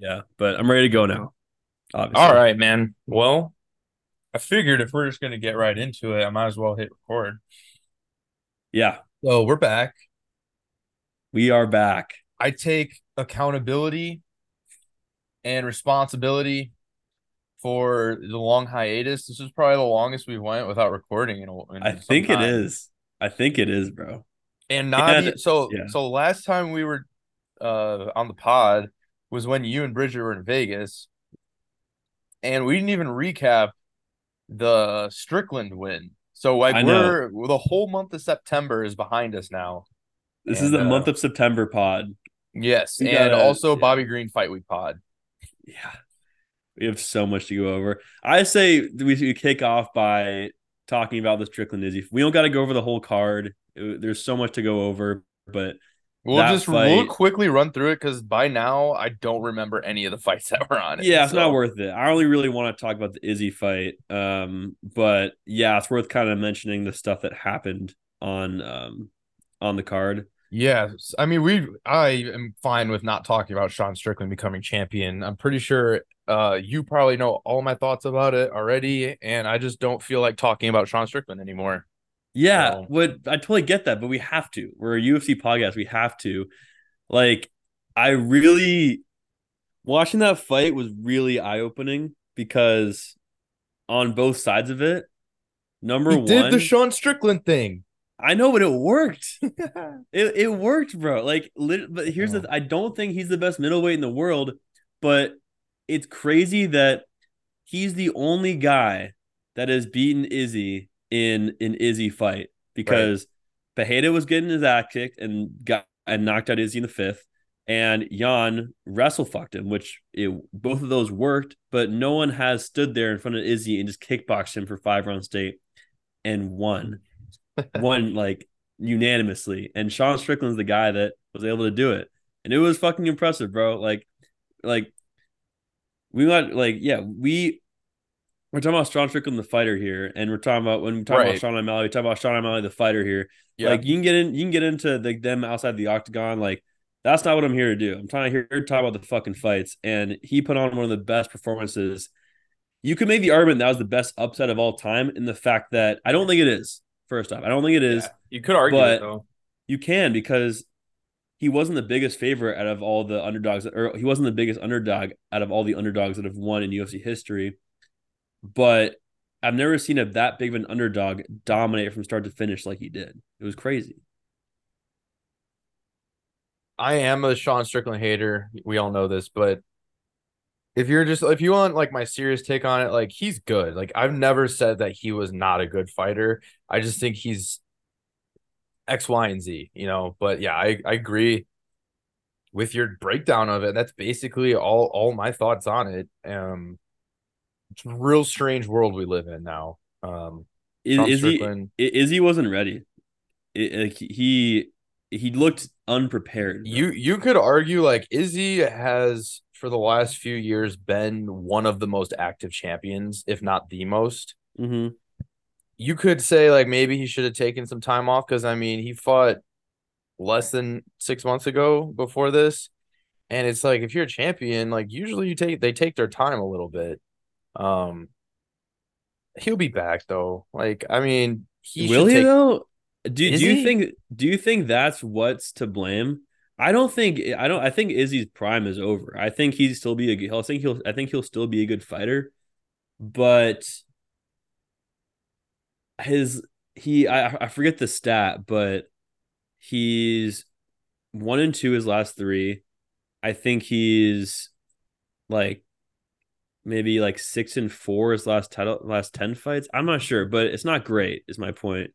Yeah, but I'm ready to go now. Obviously. All right, man. Well, I figured if we're just gonna get right into it, I might as well hit record. Yeah. So we're back. We are back. I take accountability and responsibility for the long hiatus. This is probably the longest we went without recording. In, in I think time. it is. I think it is, bro. And not and, so. Yeah. So last time we were uh, on the pod was when you and Bridger were in Vegas, and we didn't even recap the Strickland win. So like we're the whole month of September is behind us now. This and, is the uh, month of September pod. Yes, we and gotta, also yeah. Bobby Green fight week pod. Yeah, we have so much to go over. I say we kick off by talking about the Strickland Izzy. We don't got to go over the whole card. There's so much to go over, but We'll just fight, we'll quickly run through it because by now I don't remember any of the fights that were on it. Yeah, it's so. not worth it. I only really want to talk about the Izzy fight. Um, but yeah, it's worth kind of mentioning the stuff that happened on um on the card. Yes, I mean we. I am fine with not talking about Sean Strickland becoming champion. I'm pretty sure uh you probably know all my thoughts about it already, and I just don't feel like talking about Sean Strickland anymore. Yeah, so. what I totally get that, but we have to. We're a UFC podcast. We have to. Like, I really watching that fight was really eye opening because on both sides of it, number he one did the Sean Strickland thing. I know, but it worked. it it worked, bro. Like, lit, but here's oh. the: I don't think he's the best middleweight in the world, but it's crazy that he's the only guy that has beaten Izzy in an Izzy fight because right. Pereira was getting his ass kicked and got and knocked out Izzy in the fifth, and Jan wrestle fucked him, which it, both of those worked, but no one has stood there in front of Izzy and just kickboxed him for five rounds straight and won, won like unanimously. And Sean Strickland's the guy that was able to do it, and it was fucking impressive, bro. Like, like we got like yeah we we're talking about Sean Strickland, the fighter here, and we're talking about when we talk right. about Sean O'Malley, we talk about Sean O'Malley, the fighter here. Yeah. Like you can get in, you can get into the, them outside the octagon. Like that's not what I'm here to do. I'm trying to hear to talk about the fucking fights, and he put on one of the best performances. You could make the argument that was the best upset of all time in the fact that I don't think it is. First off, I don't think it is. Yeah, you could argue but it though. You can because he wasn't the biggest favorite out of all the underdogs, or he wasn't the biggest underdog out of all the underdogs that have won in UFC history but I've never seen a that big of an underdog dominate from start to finish like he did. It was crazy. I am a Sean Strickland hater. We all know this, but if you're just if you want like my serious take on it, like he's good. Like I've never said that he was not a good fighter. I just think he's X, Y, and Z, you know. But yeah, I, I agree with your breakdown of it. That's basically all all my thoughts on it. Um it's a real strange world we live in now. Um, is, he Izzy wasn't ready. It, like he he looked unprepared. Bro. You you could argue like Izzy has for the last few years been one of the most active champions, if not the most. Mm-hmm. You could say like maybe he should have taken some time off because I mean he fought less than six months ago before this, and it's like if you're a champion, like usually you take they take their time a little bit. Um, he'll be back though. Like, I mean, he will he take... though? Do, do you he? think do you think that's what's to blame? I don't think I don't I think Izzy's prime is over. I think he's still be a I think he'll I think he'll still be a good fighter, but his he I I forget the stat, but he's one and two his last three. I think he's like maybe like six and four his last title last 10 fights. I'm not sure, but it's not great, is my point.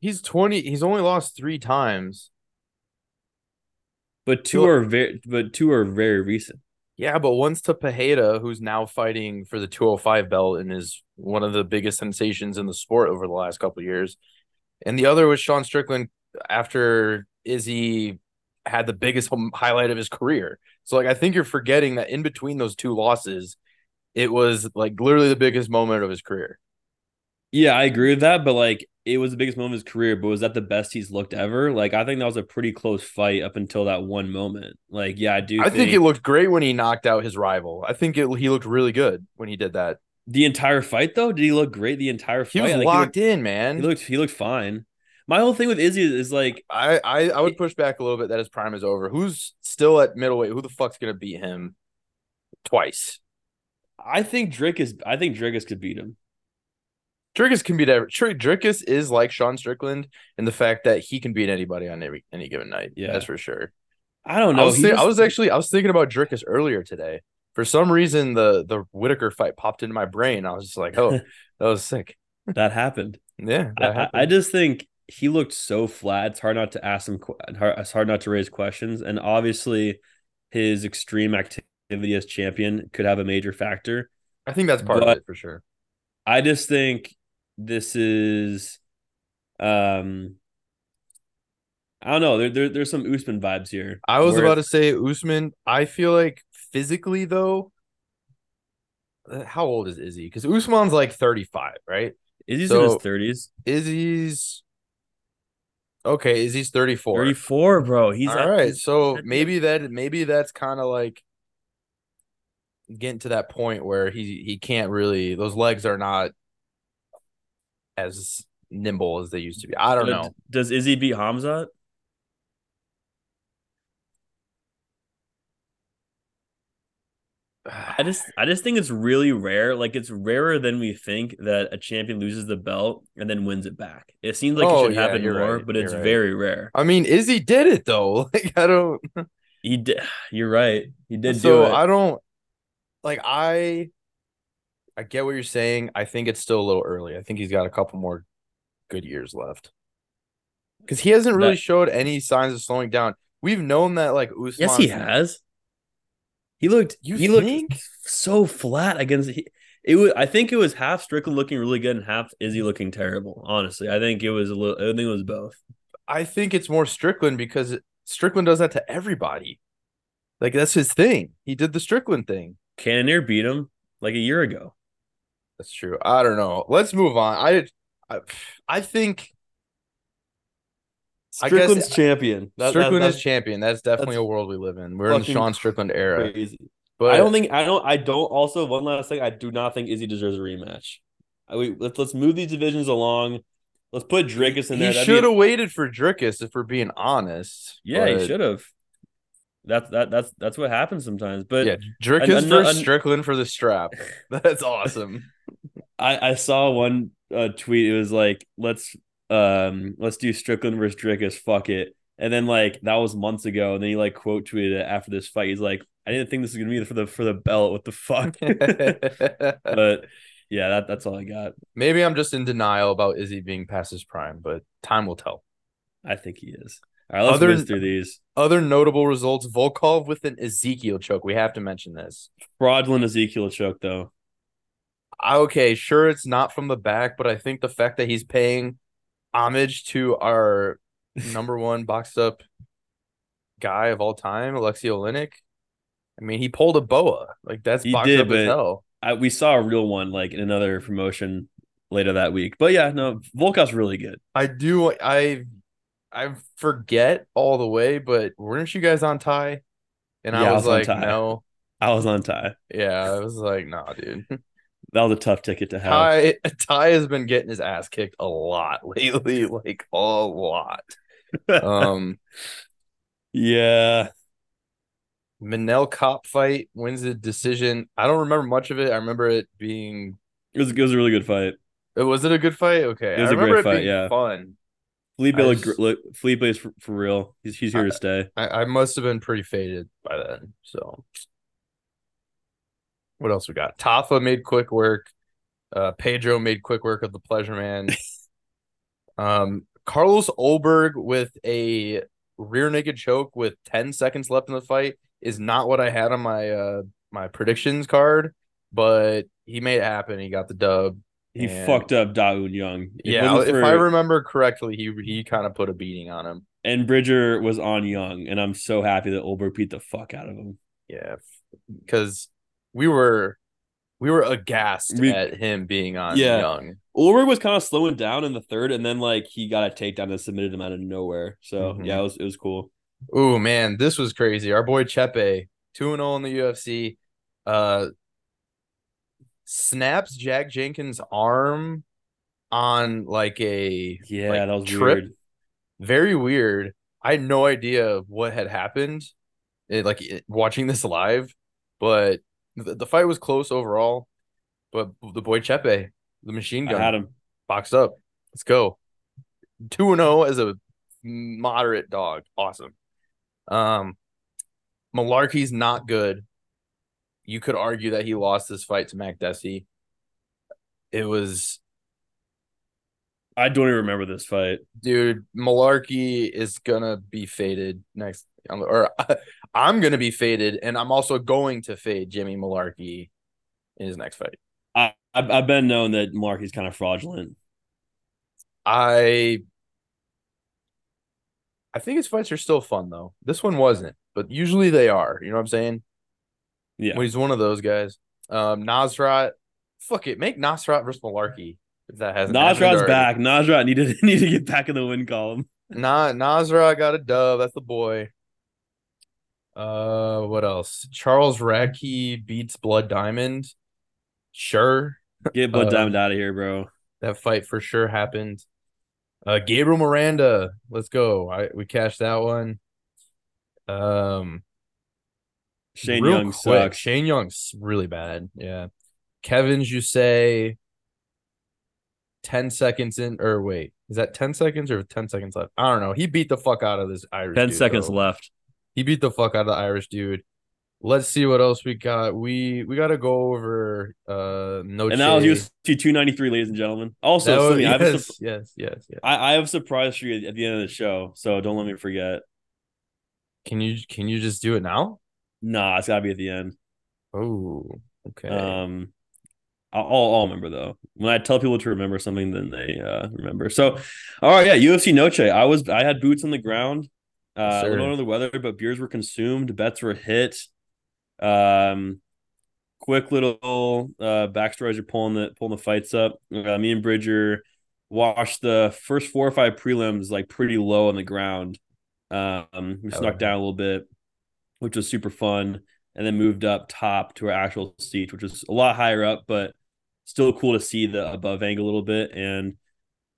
He's 20, he's only lost three times. But two are very but two are very recent. Yeah, but one's to Pereira, who's now fighting for the 205 belt and is one of the biggest sensations in the sport over the last couple years. And the other was Sean Strickland after Izzy had the biggest um, highlight of his career. So like I think you're forgetting that in between those two losses, it was like literally the biggest moment of his career. Yeah, I agree with that, but like it was the biggest moment of his career, but was that the best he's looked ever? Like I think that was a pretty close fight up until that one moment. Like yeah, I do. I think, think it looked great when he knocked out his rival. I think it, he looked really good when he did that. The entire fight though, did he look great the entire fight? He was locked he looked, in, man. He looked he looked fine. My whole thing with Izzy is like I, I I would push back a little bit that his prime is over. Who's still at middleweight? Who the fuck's gonna beat him twice? I think Dricus. I think Dricus could beat him. Dricus can beat every. Dricus is like Sean Strickland in the fact that he can beat anybody on every any given night. Yeah, that's for sure. I don't know. I was, th- just... I was actually I was thinking about Dricus earlier today. For some reason, the the Whittaker fight popped into my brain. I was just like, oh, that was sick. that happened. Yeah, that I, happened. I just think he looked so flat. It's hard not to ask him. It's hard not to raise questions, and obviously, his extreme activity as champion could have a major factor. I think that's part but of it for sure. I just think this is um I don't know. There, there there's some Usman vibes here. I was about to say Usman. I feel like physically though, uh, how old is Izzy? Because Usman's like 35, right? Izzy's so, in his 30s. Izzy's okay. Izzy's 34. 34, bro. He's all right. So maybe that maybe that's kind of like getting to that point where he he can't really those legs are not as nimble as they used to be. I don't know. Does Izzy beat Hamzat? I just I just think it's really rare. Like it's rarer than we think that a champion loses the belt and then wins it back. It seems like oh, it should yeah, happen more, right. but it's right. very rare. I mean, Izzy did it though. Like I don't He did you're right. He did so do it. I don't like I I get what you're saying. I think it's still a little early. I think he's got a couple more good years left. Because he hasn't really that, showed any signs of slowing down. We've known that like Usman. Yes, he has. He looked. You he think? looked so flat against. He, it was. I think it was half Strickland looking really good and half Izzy looking terrible. Honestly, I think it was a little. I think it was both. I think it's more Strickland because Strickland does that to everybody. Like that's his thing. He did the Strickland thing. Cannonier beat him like a year ago. That's true. I don't know. Let's move on. I I, I think Strickland's guess, champion. That, Strickland that, is champion. That's definitely that's a world we live in. We're in the Sean Strickland era. Crazy. But I don't think I don't I don't also one last thing. I do not think Izzy deserves a rematch. I, we, let's let's move these divisions along. Let's put Dricus in there. He should have waited for Dricus if we're being honest. Yeah, but... he should have. That's that that's that's what happens sometimes. But yeah, Dricus versus Strickland for the strap. That's awesome. I, I saw one uh, tweet. It was like, let's um let's do Strickland versus Dricus. Fuck it. And then like that was months ago, and then he like quote tweeted it after this fight. He's like, I didn't think this was gonna be for the for the belt. What the fuck? but yeah, that that's all I got. Maybe I'm just in denial about Izzy being past his prime, but time will tell. I think he is. All right, let's other, through these. Other notable results: Volkov with an Ezekiel choke. We have to mention this. Fraudulent Ezekiel choke, though okay, sure, it's not from the back, but I think the fact that he's paying homage to our number one boxed up guy of all time, Alexei Oleinik. I mean, he pulled a boa. Like that's he boxed did, up as hell. I, we saw a real one like in another promotion later that week. But yeah, no, Volkov's really good. I do. I I forget all the way, but weren't you guys on tie? And yeah, I was, I was like, no. I was on tie. Yeah, I was like, nah, dude. that was a tough ticket to have. Ty, Ty has been getting his ass kicked a lot lately, like a lot. um, yeah. Manel Kape fight wins the decision. I don't remember much of it. I remember it being. It was, it was a really good fight. It was it a good fight? Okay, it was I a great fight. yeah, fun. Felipe, just, look, is for, for, real. He's he's here I, to stay. I, I must have been pretty faded by then. So what else we got? Tafa made quick work. Uh, Pedro made quick work of the pleasure man. um, Carlos Ulberg with a rear naked choke with 10 seconds left in the fight is not what I had on my uh my predictions card, but he made it happen. He got the dub. He and... fucked up Da Young. Yeah, for... if I remember correctly, he he kind of put a beating on him. And Bridger was on Young, and I'm so happy that Ulberg beat the fuck out of him. Yeah, because we were we were aghast we, at him being on yeah. Young. Ulrich was kind of slowing down in the third, and then like he got a takedown and submitted him out of nowhere. So Mhm. yeah, it was it was cool. Oh man, this was crazy. Our boy Chepe, 2 and 0 in the UFC. Uh snaps Jack Jenkins' arm on like a Yeah, like, that was trip. weird. Very weird. I had no idea what had happened. It, like it- watching this live, but the, the fight was close overall. But the boy Chepe, the machine I gun, had him. boxed up. Let's go. 2 and 0 as a moderate dog. Awesome. Um Mullarkey's not good. You could argue that he lost this fight to Makdessi. It was I don't even remember this fight. dude, Mullarkey is gonna be faded next or I'm gonna be faded and I'm also going to fade Jimmy Mullarkey in his next fight. I I've, been known that Marky's kind of fraudulent. I I think his fights are still fun though. This one wasn't, but usually they are. You know what I'm saying? Yeah, Well, he's one of those guys. Um, Nasrat, fuck it, make Nasrat versus Mullarkey if that hasn't. Nasrat's back. Nasrat needed need to get back in the win column. Nah, Nasrat got a dub. That's the boy. Uh, what else? Charles Radtke beats Blood Diamond. Sure, Get Blood Uh, Diamond out of here, bro. that fight for sure happened. Uh, Gabriel Miranda, let's go. I we cashed that one. Um, Shane real Young quick, sucks. Shane Young's really bad. Yeah. Kevin's, you say 10 seconds in, or wait, is that 10 seconds or 10 seconds left? I don't know. He beat the fuck out of this Irish Ten dude, seconds though. left. He beat the fuck out of the Irish dude. Let's see what else we got. We we got to go over uh no And that was UFC 293, ladies and gentlemen. Also, was, Slimmy, I, have a yes, sup- yes, yes, yes. I, I have a surprise for you at the end of the show, so don't let me forget. Can you can you just do it now? Nah, it's gotta be at the end. Oh, okay. Um, I'll, I'll remember though. When I tell people to remember something, then they uh remember. So, all right, yeah, UFC Noche. I was I had boots on the ground. Uh, Yes, a little under the weather, but beers were consumed. Bets were hit. Um, quick little uh backstory as you're pulling the pulling the fights up. Uh, me and Bridger watched the first four or five prelims like pretty low on the ground. Um, we Oh, snuck yeah. down a little bit, which was super fun, and then moved up top to our actual seats, which was a lot higher up, but still cool to see the above angle a little bit. And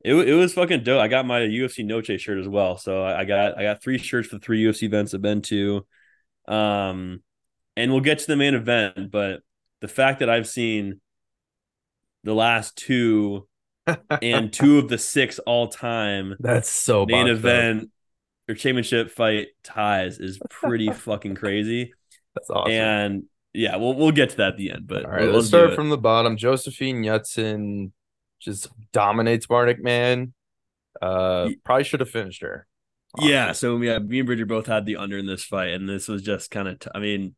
it, it was fucking dope. I got my UFC Noche shirt as well, so I got I got three shirts for the three UFC events I've been to. Um, and we'll get to the main event, but the fact that I've seen the last two and two of the six all time That's so main up. event or championship fight ties is pretty fucking crazy. That's awesome. And yeah, we'll we'll get to that at the end. But All right, let's, let's start from the bottom. Josefine Knutsson just dominates Marnic Mann. Uh, probably should have finished her. yeah. honestly. So yeah, me and Bridger both had the under in this fight, and this was just kind of. T- I mean,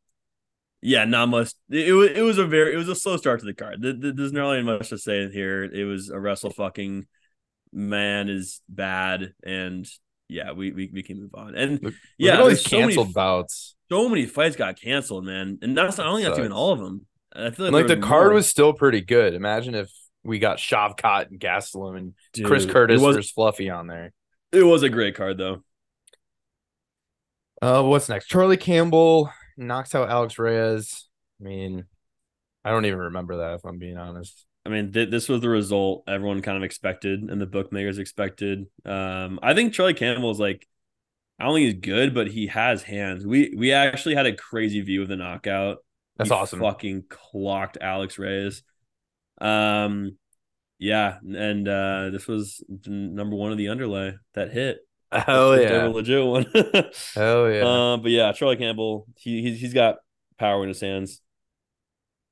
yeah, not much. It, it was it was a very it was a slow start to the card. Th- th- There's not really much to say here. It was a wrestle fucking man is bad, and yeah, we we, we can move on. And Look, yeah, all these so many canceled bouts. so many fights got canceled, man, and that's not only that's even all of them. I feel like, like the card more. was still pretty good. Imagine if we got Shavkat and Gastelum and Chris Curtis was, versus Fluffy on there. it was a great card though. Uh, what's next? Charlie Campbell knocks out Alex Reyes. I mean, I don't even remember that if I'm being honest. I mean, th- this was the result everyone kind of expected and the bookmakers expected. Um, I think Charlie Campbell is like, I don't think he's good, but he has hands. We we actually had a crazy view of the knockout. That's He awesome. Fucking clocked Alex Reyes. Um, yeah, and uh, this was number one of the underlay that hit. First yeah. legit one. Hell yeah. Um, but yeah, Charlie Campbell, he he's, he's got power in his hands.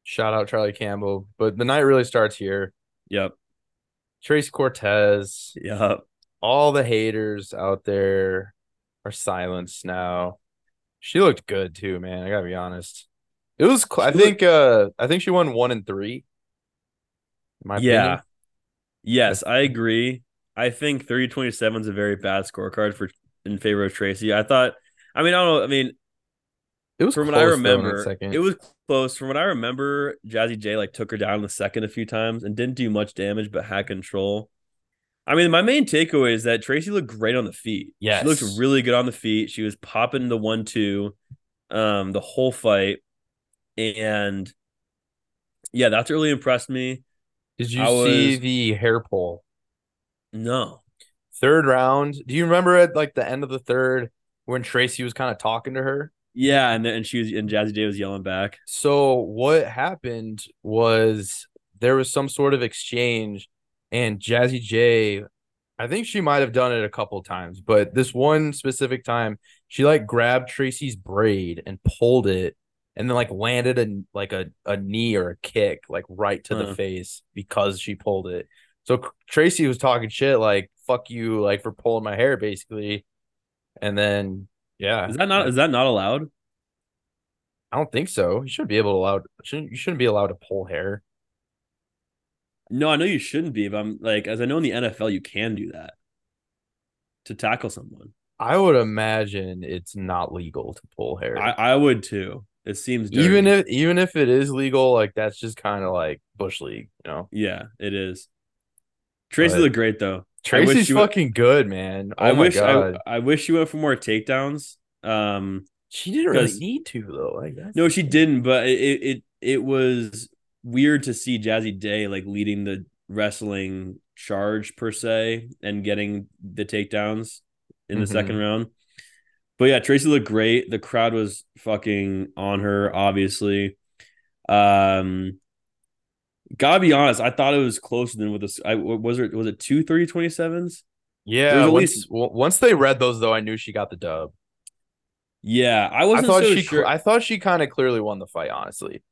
Shout out Charlie Campbell. But the night really starts here. Yep, Trace Cortez, yep. all the haters out there are silenced now. She looked good too, man. I gotta be honest. It was. Cl- I think. Uh, I think she won one and three. my Yeah. opinion. Yes, I agree. I think 30-27 is a very bad scorecard for in favor of Tracy. I thought I mean, I don't know. I mean, It was from what I though, in that remember, it was close. From what I remember, Jazzy J like took her down in the second a few times and didn't do much damage, but had control. I mean, my main takeaway is that Tracy looked great on the feet. Yeah, she looked really good on the feet. She was popping the one two, um, the whole fight, and yeah, that's really impressed me. Did you I see was- the hair pull? No, Third round. Do you remember at like the end of the third when Tracy was kind of talking to her? Yeah, and and she was and Jazzy J was yelling back. So what happened was there was some sort of exchange, and Jazzy J, I think she might have done it a couple times, but this one specific time, she like grabbed Tracy's braid and pulled it, and then like landed a like a, a knee or a kick like right to Huh. the face because she pulled it. So Tracy was talking shit like "fuck you" like for pulling my hair basically, and then yeah, Is that not is that not allowed? I don't think so. You shouldn't be able to allow shouldn't you shouldn't be allowed to pull hair. No, I know you shouldn't be, but I'm like, as I know in the NFL, you can do that to tackle someone. I would imagine it's not legal to pull hair. I, I would too. It seems dirty. even if even if it is legal, like that's just kind of like bush league, you know. yeah, it is. Tracy But- looked great though. I wish Tracy's she would- fucking good, man. Oh I my wish god, I, I wish she went for more takedowns. Um, she didn't really need to though. I guess no, she didn't, but it it it was weird to see Jazzy Day like leading the wrestling charge per se and getting the takedowns in the Mhm. second round. But yeah, Tracy looked great. The crowd was fucking on her, obviously. Um, gotta be honest, I thought it was closer than with this. I was it was it two 30 27s? Yeah, at once, least- once they read those though, I knew she got the dub. Yeah, I I wasn't thought so she, sure. I thought she kind of clearly won the fight. Honestly,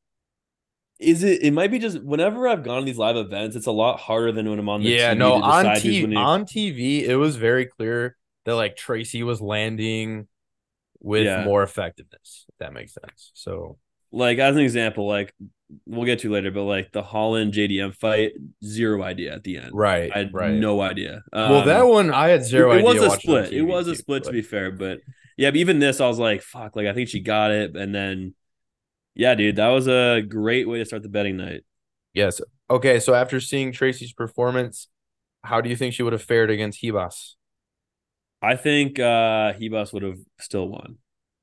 Is it? It might be just whenever I've gone to these live events, it's a lot harder than when I'm on the yeah, TV no, on TV, on TV, it was very clear that like Tracy was landing with Yeah. more effectiveness. If that makes sense. So like as an example, like we'll get to later, but like the Holland JDM fight, zero idea at the end. right, I had right. no idea. well, Um, that one I had zero it, idea. was a split. It was a too, split to but- be fair, but yeah, but even this, I was like, fuck, like I think she got it, and then yeah, dude, that was a great way to start the betting night. Yes. Okay, so after seeing Tracy's performance, how do you think she would have fared against Ribas? I think uh would have still won,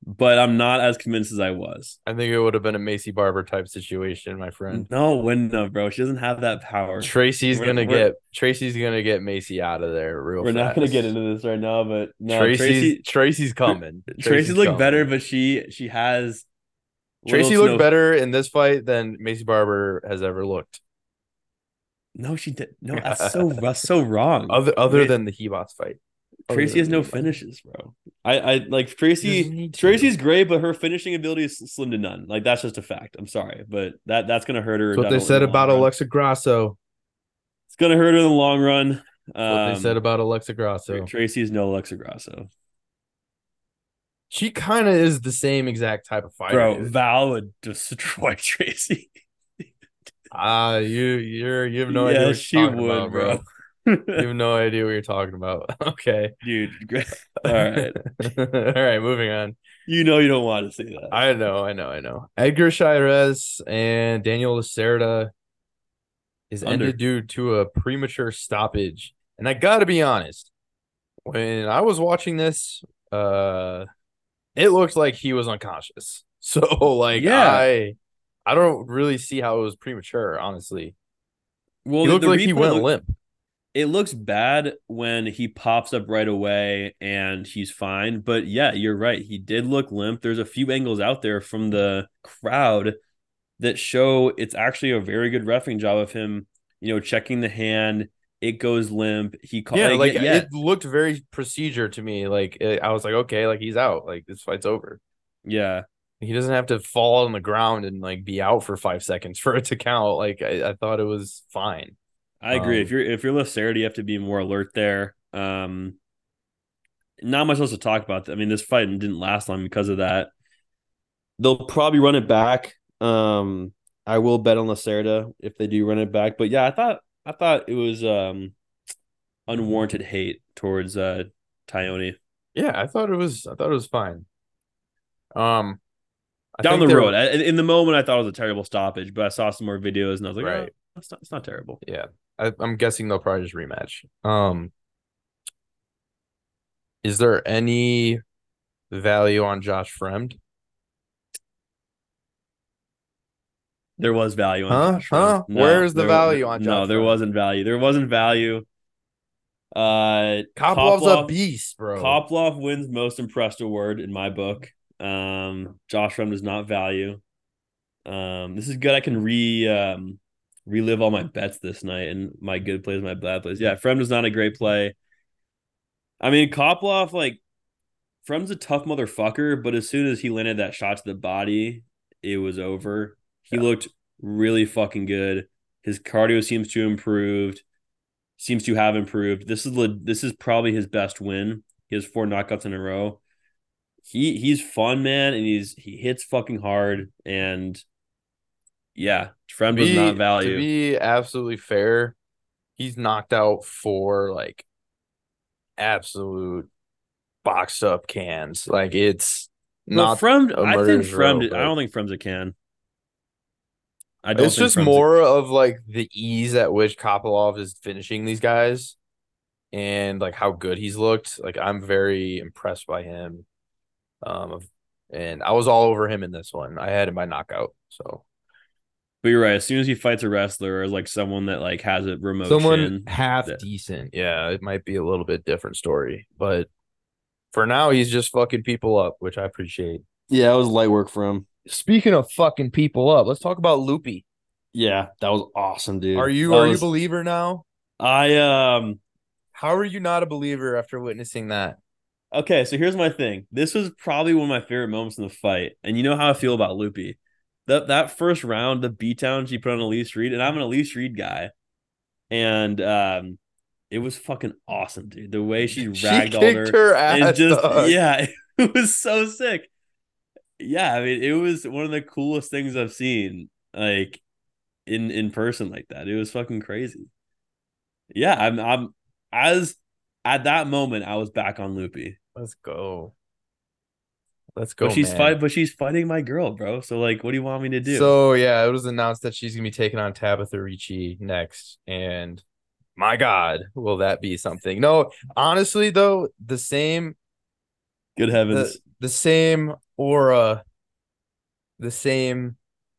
but I'm not as convinced as I was. I think it would have been a Maycee Barber type situation, my friend. No, win no, bro. She doesn't have that power. Tracy's We're- gonna we're- get Tracy's gonna get Maycee out of there real We're not gonna get into this right now, but no, Tracy's Tracy Tracy's coming. Tracy looked coming. better, but she she has Tracy looked better in this fight than Maycee Barber has ever looked. No, she did. No, that's so that's so wrong. Other other Wait, than the Ribas fight. Other Tracy than has no finishes, bro. I I like Tracy. Tracy's great, but her finishing ability is slim to none. Like that's just a fact. I'm sorry, but that that's gonna hurt her. What they in the said about run. Alexa Grasso. It's gonna hurt her in the long run. What Um, they said about Alexa Grasso. Tracy is no Alexa Grasso, She kind of is the same exact type of fighter. bro. dude. Val would destroy Tracy. Ah, you you're you have no yeah, idea what she would, about, bro. You have no idea what you're talking about. Okay. Dude. All right. All right, moving on. You know you don't want to see that. I know, I know, I know. Edgar Chairez and Daniel Lacerda is Under. ended due to a premature stoppage. And I gotta be honest, when I was watching this, uh it looked like he was unconscious. So like Yeah. I I don't really see how it was premature, honestly. well, he looked like he went looked- limp. It looks bad when he pops up right away and he's fine. But yeah, you're right. He did look limp. There's a few angles out there from the crowd that show it's actually a very good refing job of him, you know, checking the hand. It goes limp. He called. Yeah, like yeah, it looked very procedure to me. Like it, I was like, okay, like he's out. Like this fight's over. yeah. He doesn't have to fall on the ground and like be out for five seconds for it to count. Like I, I thought it was fine. I agree. if Um, you're if you're Lacerda, you have to be more alert there. Um, not much else to talk about. I mean, this fight didn't last long because of that. They'll probably run it back. Um, I will bet on Lacerda if they do run it back. But yeah, I thought I thought it was um unwarranted hate towards uh Tyone. Yeah, I thought it was I thought it was fine. Um I Down think the they're- road, I, in the moment, I thought it was a terrible stoppage, but I saw some more videos and I was like, Right. oh, it's not, it's not terrible. Yeah, I, I'm guessing they'll probably just rematch. Um, is there any value on Josh Fremd? There was value on Huh? Huh? Where's the there- value on Josh No, Josh there wasn't value. There wasn't value. Uh, Kopylov's Kopylov's a beast, bro. Kopylov wins most impressed award in my book. Um, Josh Fremd does not value. Um, this is good. I can re um relive all my bets this night and my good plays, my bad plays. Yeah, Frem is not a great play. I mean, Kopylov, like Frem's a tough motherfucker, but as soon as he landed that shot to the body, it was over. He Yeah. looked really fucking good. His cardio seems to improved, seems to have improved. This is this is probably his best win. He has four knockouts in a row. He he's fun, man, and he's he hits fucking hard. And yeah, Frem to does be, not value. to be absolutely fair, he's knocked out four like absolute boxed up cans. Like it's Well, not. Frem, a I think row, I don't think Frem's a can. I don't. It's just more of like the ease at which Kopylov is finishing these guys, and like how good he's looked. Like I'm very impressed by him. Um, and I was all over him in this one. I had him by knockout. So But you're right. As soon as he fights a wrestler or like someone that like has a remote someone chin, half that- decent. Yeah, it might be a little bit different story, but for now he's just fucking people up, which I appreciate. yeah, it was light work for him. Speaking of fucking people up, let's talk about Loopy. Yeah, that was awesome, dude. Are you That are you a believer now? I um. How are you not a believer after witnessing that? Okay, so here's my thing. This was probably one of my favorite moments in the fight, and you know how I feel about Loopy. That that first round, the beatdown she put on Elise Reed, and I'm an Elise Reed guy, and um, it was fucking awesome, dude. The way she ragdolled kicked her, her ass. it just dog. yeah, it was so sick. Yeah, I mean, it was one of the coolest things I've seen, like in in person like that. It was fucking crazy. Yeah, I'm I'm as at that moment I was back on Loopy. Let's go. Let's go. but she's fight but she's fighting my girl, bro. So like what do you want me to do? So yeah, it was announced that she's gonna be taking on Tabatha Ricci next, and my God, will that be something? No, honestly though, the same good heavens. the, the same aura, the same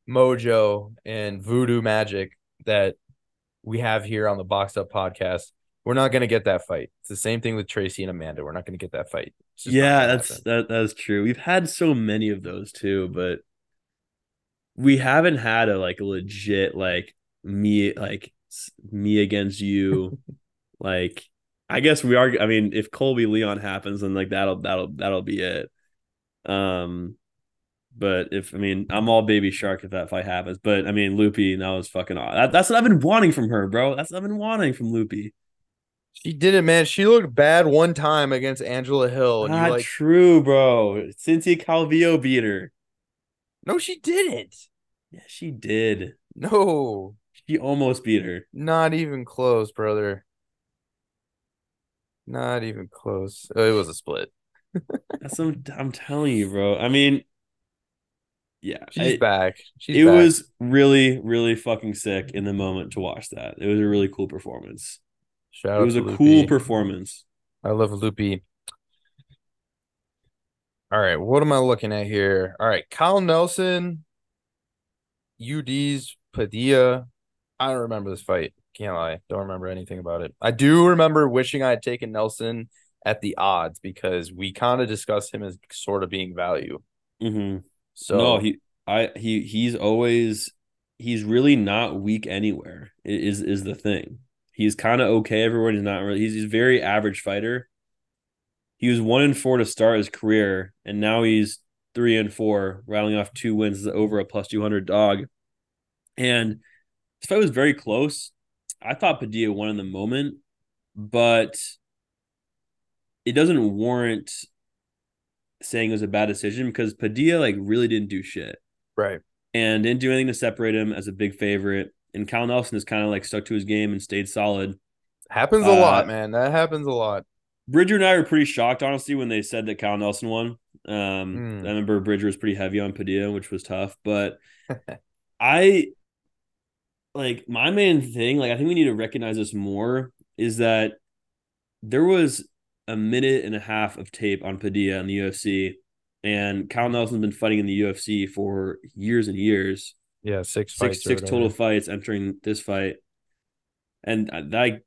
mojo and voodoo magic that we have here on the Box Up podcast. We're not gonna get that fight. It's the same thing with Tracy and Amanda. We're not gonna get that fight. It's just not yeah, that's that that's true. We've had so many of those too, but we haven't had a like legit like me like me against you. like I guess we are I mean if Colby Leon happens then like that'll that'll that'll be it. Um but if I mean I'm all baby shark if that fight happens. But I mean Loopy that was fucking aw- that, that's what I've been wanting from her, bro. That's what I've been wanting from Loopy. She did it, man. She looked bad one time against Angela Hill, and you Not like, true, bro. Cynthia Calvillo beat her. no, she didn't. Yeah, she did. No, She almost beat her. not even close, brother. Not even close. Oh, it was a split. That's what I'm telling you, bro. I mean, yeah, She's I- back. She's it back. was really, really fucking sick in the moment to watch that. It was a really cool performance. Shout It was a Loopy. cool performance. I love Loopy. All right, what am I looking at here? All right, Kyle Nelson, UD's Padilla. I don't remember this fight. Can't lie. Don't remember anything about it. I do remember wishing I had taken Nelson at the odds because we kind of discussed him as sort of being value. hmm So no, he, I, he, he's always, he's really not weak anywhere. Is is the thing. He's kind of okay everywhere. He's not really. He's, he's a very average fighter. He was one and four to start his career, and now he's three and four, rattling off two wins over a plus two hundred dog. And this fight was very close. I thought Padilla won in the moment, but it doesn't warrant saying it was a bad decision because Padilla like really didn't do shit right. and didn't do anything to separate him as a big favorite. And Cal Nelson has kind of like stuck to his game and stayed solid. Happens a Uh, lot, man. That happens a lot. Bridger and I were pretty shocked, honestly, when they said that Cal Nelson won. Um, Hmm. I remember Bridger was pretty heavy on Padilla, which was tough. But I like my main thing. Like I think we need to recognize this more is that there was a minute and a half of tape on Padilla in the UFC, and Kyle Nelson's been fighting in the UFC for years and years. Yeah, six Six fights. six whatever. total fights entering this fight, and I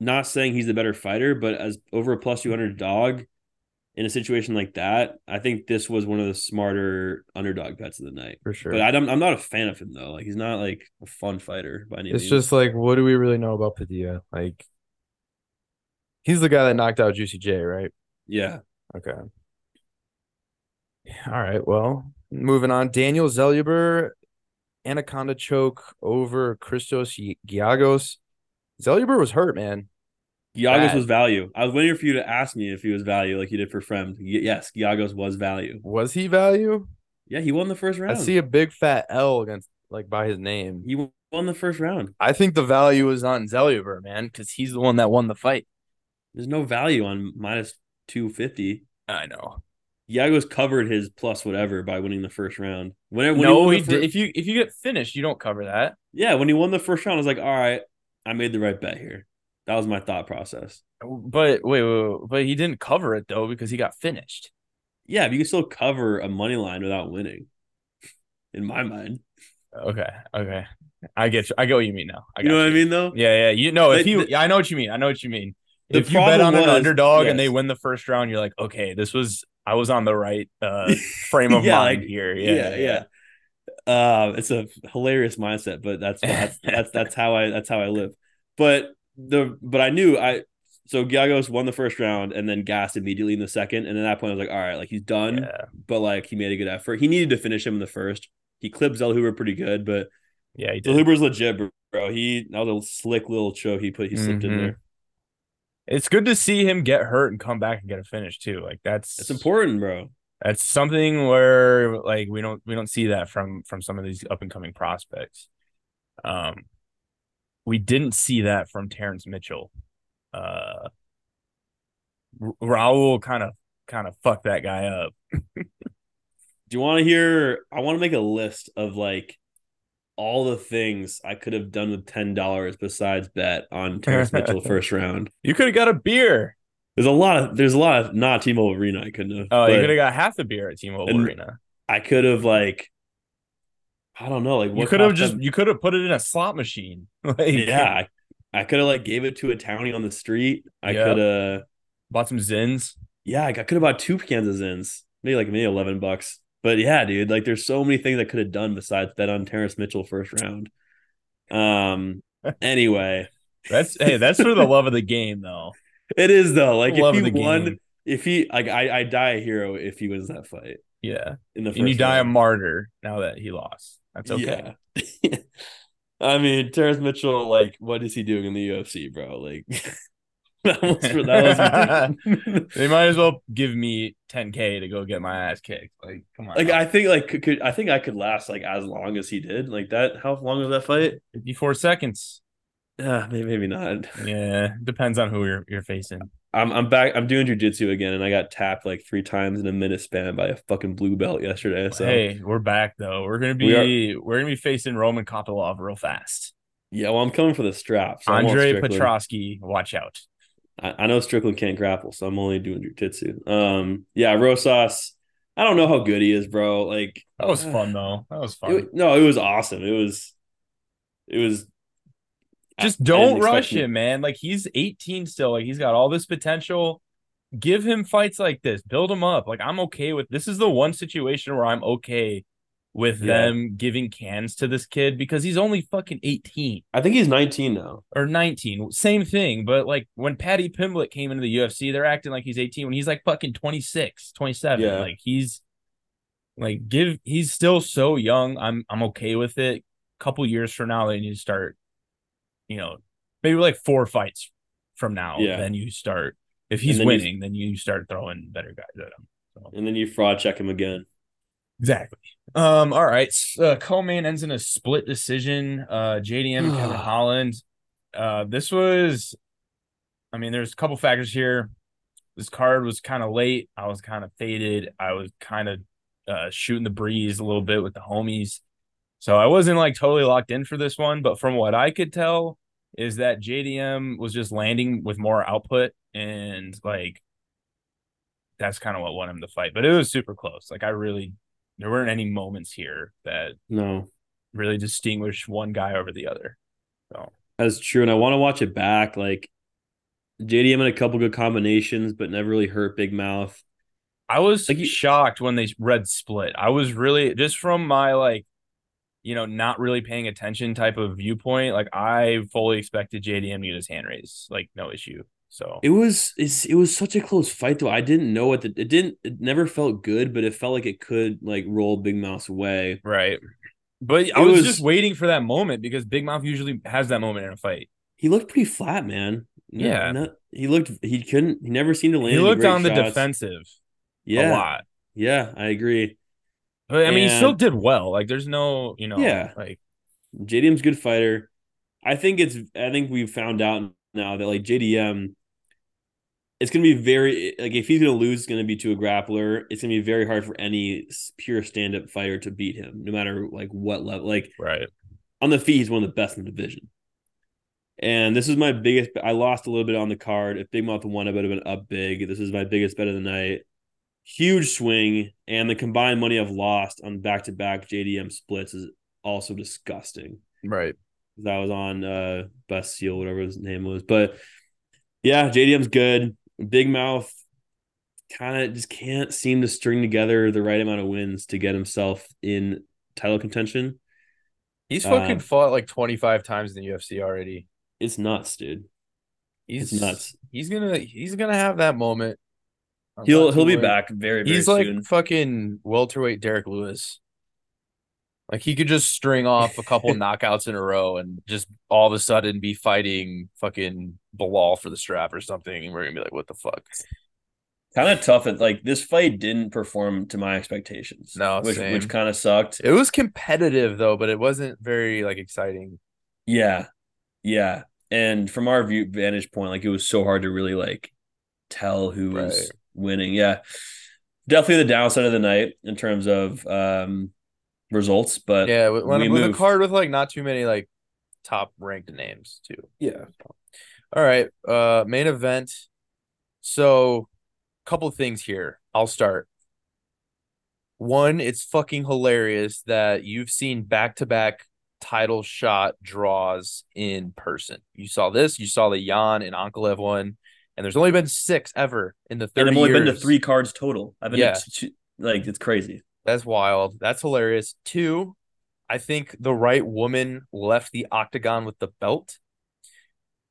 not saying he's the better fighter, but as over a plus two hundred dog in a situation like that, I think this was one of the smarter underdog bets of the night. for sure. But I don't, I'm not a fan of him though. Like he's not like a fun fighter by any means. It's means. just like, what do we really know about Padilla? Like, he's the guy that knocked out Juicy J, right? yeah. Okay. All right. Well, moving on. Daniel Zellhuber, Anaconda choke over Christos Giagos. Zellhuber was hurt, man. Giagos was value. I was waiting for you to ask me if he was value, like you did for Fremd. Y- Yes, Giagos was value. Was he value? Yeah, he won the first round. I see a big fat L against like by his name. He won the first round. I think the value is on Zellhuber, man, because he's the one that won the fight. There's no value on minus two fifty. I know. Giagos covered his plus whatever by winning the first round. When, when no, he the did. If you if you get finished, you don't cover that. yeah, when he won the first round, I was like, all right, I made the right bet here. That was my thought process. But wait, wait, wait, but he didn't cover it though because he got finished. Yeah, but you can still cover a money line without winning. In my mind, Okay, okay, I get you. I get what you mean now. I you know got what I you. mean, though. Yeah, yeah. You know, if you, yeah, I know what you mean. I know what you mean. If you bet on problem an was- underdog and they win the first round, you're like, okay, this was I was on the right uh frame of Yeah, mind like- here. Yeah, yeah, yeah. Uh, it's a hilarious mindset, but that's that's that's that's how I that's how I live. But the but I knew I so Giagos won the first round and then gassed immediately in the second, and at that point I was like, all right, like he's done, Yeah, but like he made a good effort. He needed to finish him in the first. He clipped Zellhuber pretty good, but yeah. Zellhuber's legit, bro. He that was a slick little choke he put he slipped in Mhm. there. It's good to see him get hurt and come back and get a finish too. Like that's It's important, bro. That's something where like we don't we don't see that from from some of these up and coming prospects. Um, we didn't see that from Terrence Mitchell. Uh, Raul kind of kind of fucked that guy up. Do you want to hear? I want to make a list of like all the things I could have done with ten dollars besides bet on Terrence Mitchell first round. You could have got a beer. There's a lot of there's a lot of not T-Mobile Arena I couldn't have. Oh, you could have got half the beer at T-Mobile Arena. I could have like I don't know like You could have just them- you could have put it in a slot machine. like yeah. I, I could have like gave it to a townie on the street. I could have bought some Zyns. yeah I could have bought two cans of Zyns maybe like maybe eleven bucks. But yeah, dude, like there's so many things I could have done besides bet on Terrence Mitchell first round. Um. Anyway, That's hey, that's for the love of the game though. it is though. Like Love if he won, game. if he like I I die a hero if he wins that fight Yeah. in the first. And you die a martyr now that he lost. That's okay. Yeah. I mean, Terrence Mitchell, like, what is he doing in the UFC, bro? Like, that was that was. They might as well give me 10k to go get my ass kicked. Like, come on. like, I think like could, could I think I could last like as long as he did. Like that. How long was that fight? 54 seconds. Uh, yeah, maybe, maybe not. Yeah, depends on who you're you're facing. I'm I'm back. I'm doing jujitsu again, and I got tapped like three times in a minute span by a fucking blue belt yesterday. So hey, we're back though. We're gonna be we are gonna be facing Roman Kopylov real fast. yeah, well, I'm coming for the strap. So Andre Petroski, watch out. I, I know Strickland can't grapple, so I'm only doing jujitsu. Um, yeah, Rosas. I don't know how good he is, bro. Like That was fun though. That was fun. It- no, it was awesome. It was, it was. Just I- I don't didn't rush him, man. Like he's 18 still. Like he's got all this potential. Give him fights like this. Build him up. Like I'm okay with this is the one situation where I'm okay with Yeah. them giving cans to this kid because he's only fucking 18 I think he's 19 now. or 19. Same thing. But like when Paddy Pimblett came into the UFC, they're acting like he's 18 when he's like fucking 26, 27. Yeah. Like he's like give he's still so young. I'm I'm okay with it. A couple years from now, they need to start, you know, maybe like four fights from now. Yeah. Then you start if he's then you- winning, then you start throwing better guys at him. So And then you fraud check him again. Exactly. Um. All right. Uh, co-main ends in a split decision. Uh, JDM and Kevin Holland. Uh, this was. I mean, there's a couple factors here. this card was kind of late. I was kind of faded. I was kind of uh, shooting the breeze a little bit with the homies. So I wasn't like totally locked in for this one, but from what I could tell, is that JDM was just landing with more output and like that's kind of what won him the fight. But it was super close. Like I really there weren't any moments here that no really distinguish one guy over the other. So that's true. And I want to watch it back. Like JDM had a couple good combinations, but never really hurt Big Mouth. I was like, shocked when they read split. I was really just from my like, you know, not really paying attention type of viewpoint. Like I fully expected JDM to get his hand raised, like no issue. So it was it was such a close fight though. I didn't know what the, it didn't it never felt good, but it felt like it could like roll Big Mouth's way. Right. But it I was, was just waiting for that moment because Big Mouth usually has that moment in a fight. He looked pretty flat, man. Yeah. Not, he looked he couldn't he never seemed to land. He looked on shots. the defensive. Yeah. A lot. Yeah, I agree. But I mean, and, he still did well. Like, there's no, you know, yeah, like JDM's good fighter. I think it's. I think we've found out now that like JDM, it's gonna be very like if he's gonna lose, it's gonna be to a grappler. It's gonna be very hard for any pure stand up fighter to beat him, no matter like what level. Like right on the feet, he's one of the best in the division. And this is my biggest. I lost a little bit on the card. If Big Mouth won, I would have been up big. This is my biggest bet of the night huge swing, and the combined money I've lost on back to back JDM splits is also disgusting. Right. That was on uh Bassil, whatever his name was. But yeah, JDM's good. Big Mouth kind of just can't seem to string together the right amount of wins to get himself in title contention. He's fucking uh, fought like 25 times in the UFC already. It's nuts, dude. He's it's nuts. He's gonna he's gonna have that moment he'll he'll be back very very He's soon. like fucking welterweight Derrick Lewis. Like he could just string off a couple knockouts in a row and just all of a sudden be fighting fucking Belal for the strap or something, and we're gonna be like, what the fuck? Kind of tough. At like this fight didn't perform to my expectations. No, which same. which kind of sucked. It was competitive though, but it wasn't very like exciting. Yeah, yeah. And from our view vantage point, like it was so hard to really like tell who right. was winning. Yeah. Definitely the downside of the night in terms of um results, but yeah, with, when, with a card with like not too many like top ranked names too. Yeah. All right. Uh main event. So couple things here. I'll start. One, it's fucking hilarious that you've seen back to back title shot draws in person. You saw this, you saw the Yan and Ankalaev one and there's only been six ever in the 30 and I've only years. been to three cards total. I've been yeah. To, like it's crazy. That's wild. That's hilarious. Two, I think the right woman left the octagon with the belt.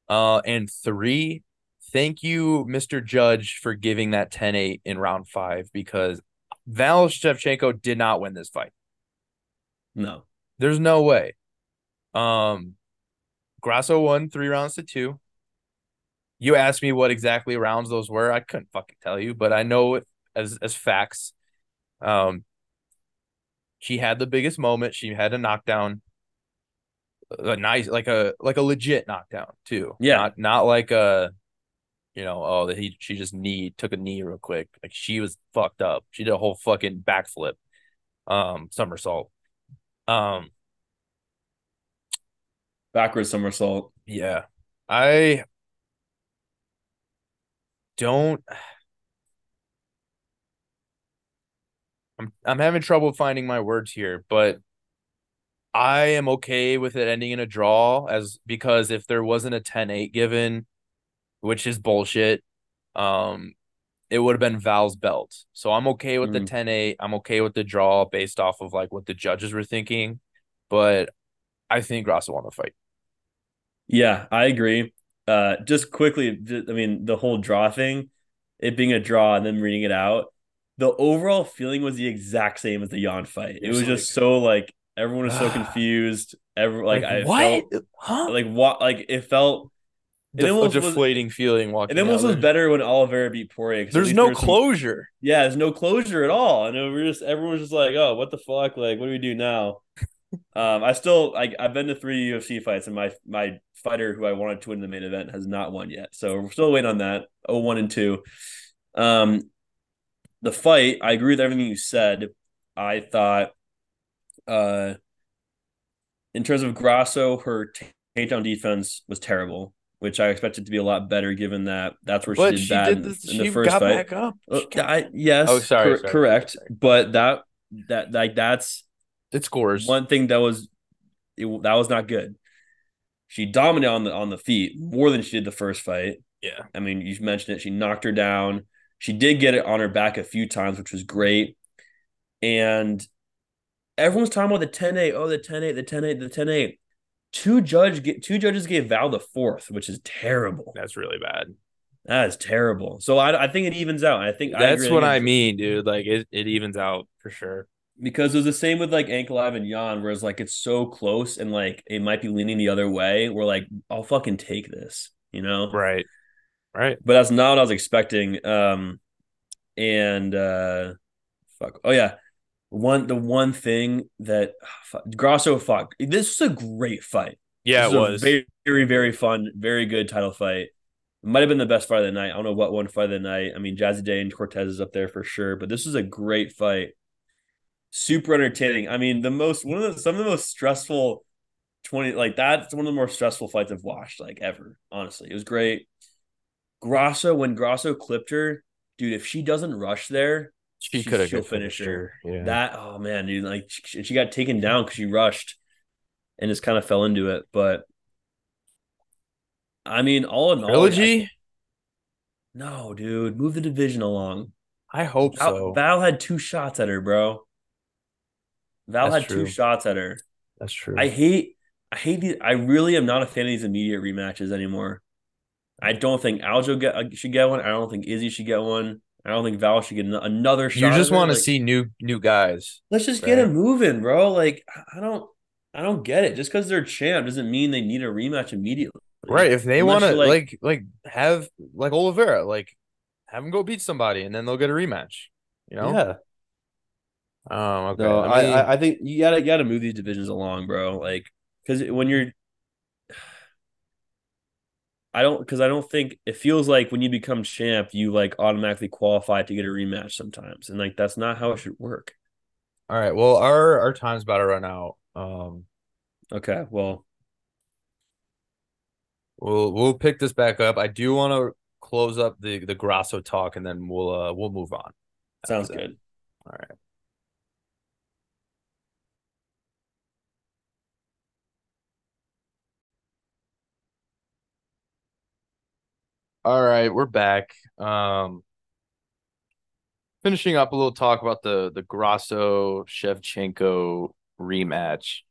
Uh, and three, thank you, Mr. Judge, for giving that 10-8 in round five because Val Shevchenko did not win this fight. No. There's no way. Um Grasso won three rounds to two you asked me what exactly rounds those were. I couldn't fucking tell you, but I know as as facts. Um, she had the biggest moment. She had a knockdown, a nice, like a like a legit knockdown too. Yeah, not not like a, you know, oh that he she just knee took a knee real quick. Like she was fucked up. She did a whole fucking backflip, um, somersault, um, backwards somersault. Yeah, I don't I'm I'm having trouble finding my words here, but I am okay with it ending in a draw as because if there wasn't a 10-8 given, which is bullshit, um it would have been Val's belt. So I'm okay with mm. the 10-8. I'm okay with the draw based off of like what the judges were thinking, but I think Grasso won the fight. Yeah, I agree. Uh, just quickly, I mean, the whole draw thing, it being a draw and then reading it out, the overall feeling was the exact same as the Yan fight. It was just so like everyone was so confused. Every like, like I what? Felt, huh? Like what? Like it felt. It a deflating was, feeling walking. It almost was better when Oliveira beat Poirier. There's no there closure. Some, yeah, there's no closure at all, and we're just everyone's just like, oh, what the fuck? Like, what do we do now? um, I still like I've been to three UFC fights, and my my fighter who I wanted to win the main event has not won yet. So we're still waiting on that. Oh, one and two. Um, the fight, I agree with everything you said. I thought, uh, in terms of Grasso, her takedown defense was terrible, which I expected to be a lot better given that that's where But she did she bad did in, the, in she the first got fight. back up. She got- I, yes, Oh, sorry, cor- sorry, correct. sorry. But that that like that's it scores. one thing that was it, that was not good. She dominated on the on the feet more than she did the first fight. Yeah. I mean, you mentioned it. She knocked her down. She did get it on her back a few times, which was great. And everyone's talking about the 10-8. Oh, the 10-8, the 10-8, the 10-8. Two judge two judges gave Val the fourth, which is terrible. That's really bad. That is terrible. So I, I think it evens out. I think I That's agree. what I mean, dude. Like it, it evens out for sure. because it was the same with like Ankalaev and Yan, where it's like it's so close and like it might be leaning the other way. We're like, I'll fucking take this, you know? Right. Right. But that's not what I was expecting. Um, and uh, fuck. Oh yeah, one the one thing that fuck, Grasso fuck. This was a great fight. Yeah, This it a was. very very very fun, very good title fight. Might have been the best fight of the night. I don't know what one fight of the night. I mean, Jazzy Day and Cortez is up there for sure, but this was a great fight. Super entertaining. I mean, the most one of the some of the most stressful 20 like that's one of the more stressful fights I've watched like ever. Honestly, it was great. Grasso when Grasso clipped her, dude. If she doesn't rush there, she she- could have she'll finish her. Yeah. that oh man, dude, like she, she got taken down because she rushed and just kind of fell into it. But I mean, all in all, Trilogy? No, dude, move the division along. I hope Val, so. Val had two shots at her, bro. Val That's had true. two shots at her. That's true. I hate, I hate these. I really am not a fan of these immediate rematches anymore. I don't think Aljo get, should get one. I don't think Izzy should get one. I don't think Val should get another shot. you just want to Like, see new new guys. Let's just get right? it moving, bro. Like I- don't, I don't get it. Just because they're champ doesn't mean they need a rematch immediately. Right. If they want to you're like, like have like Oliveira, like have him go beat somebody and then they'll get a rematch. You know? yeah. Um okay. No, I, me- I, I think you gotta, you gotta move these divisions along, bro. Like, because when you're, I don't, because I don't think it feels like when you become champ, you like automatically qualify to get a rematch sometimes, and like that's not how it should work. all right. Well, our our time's about to run out. Um Okay, well, we'll we'll pick this back up. I do want to close up the the Grasso talk and then we'll uh we'll move on. sounds good. All right. All right, we're back. Um finishing up a little talk about the the Grasso Shevchenko rematch.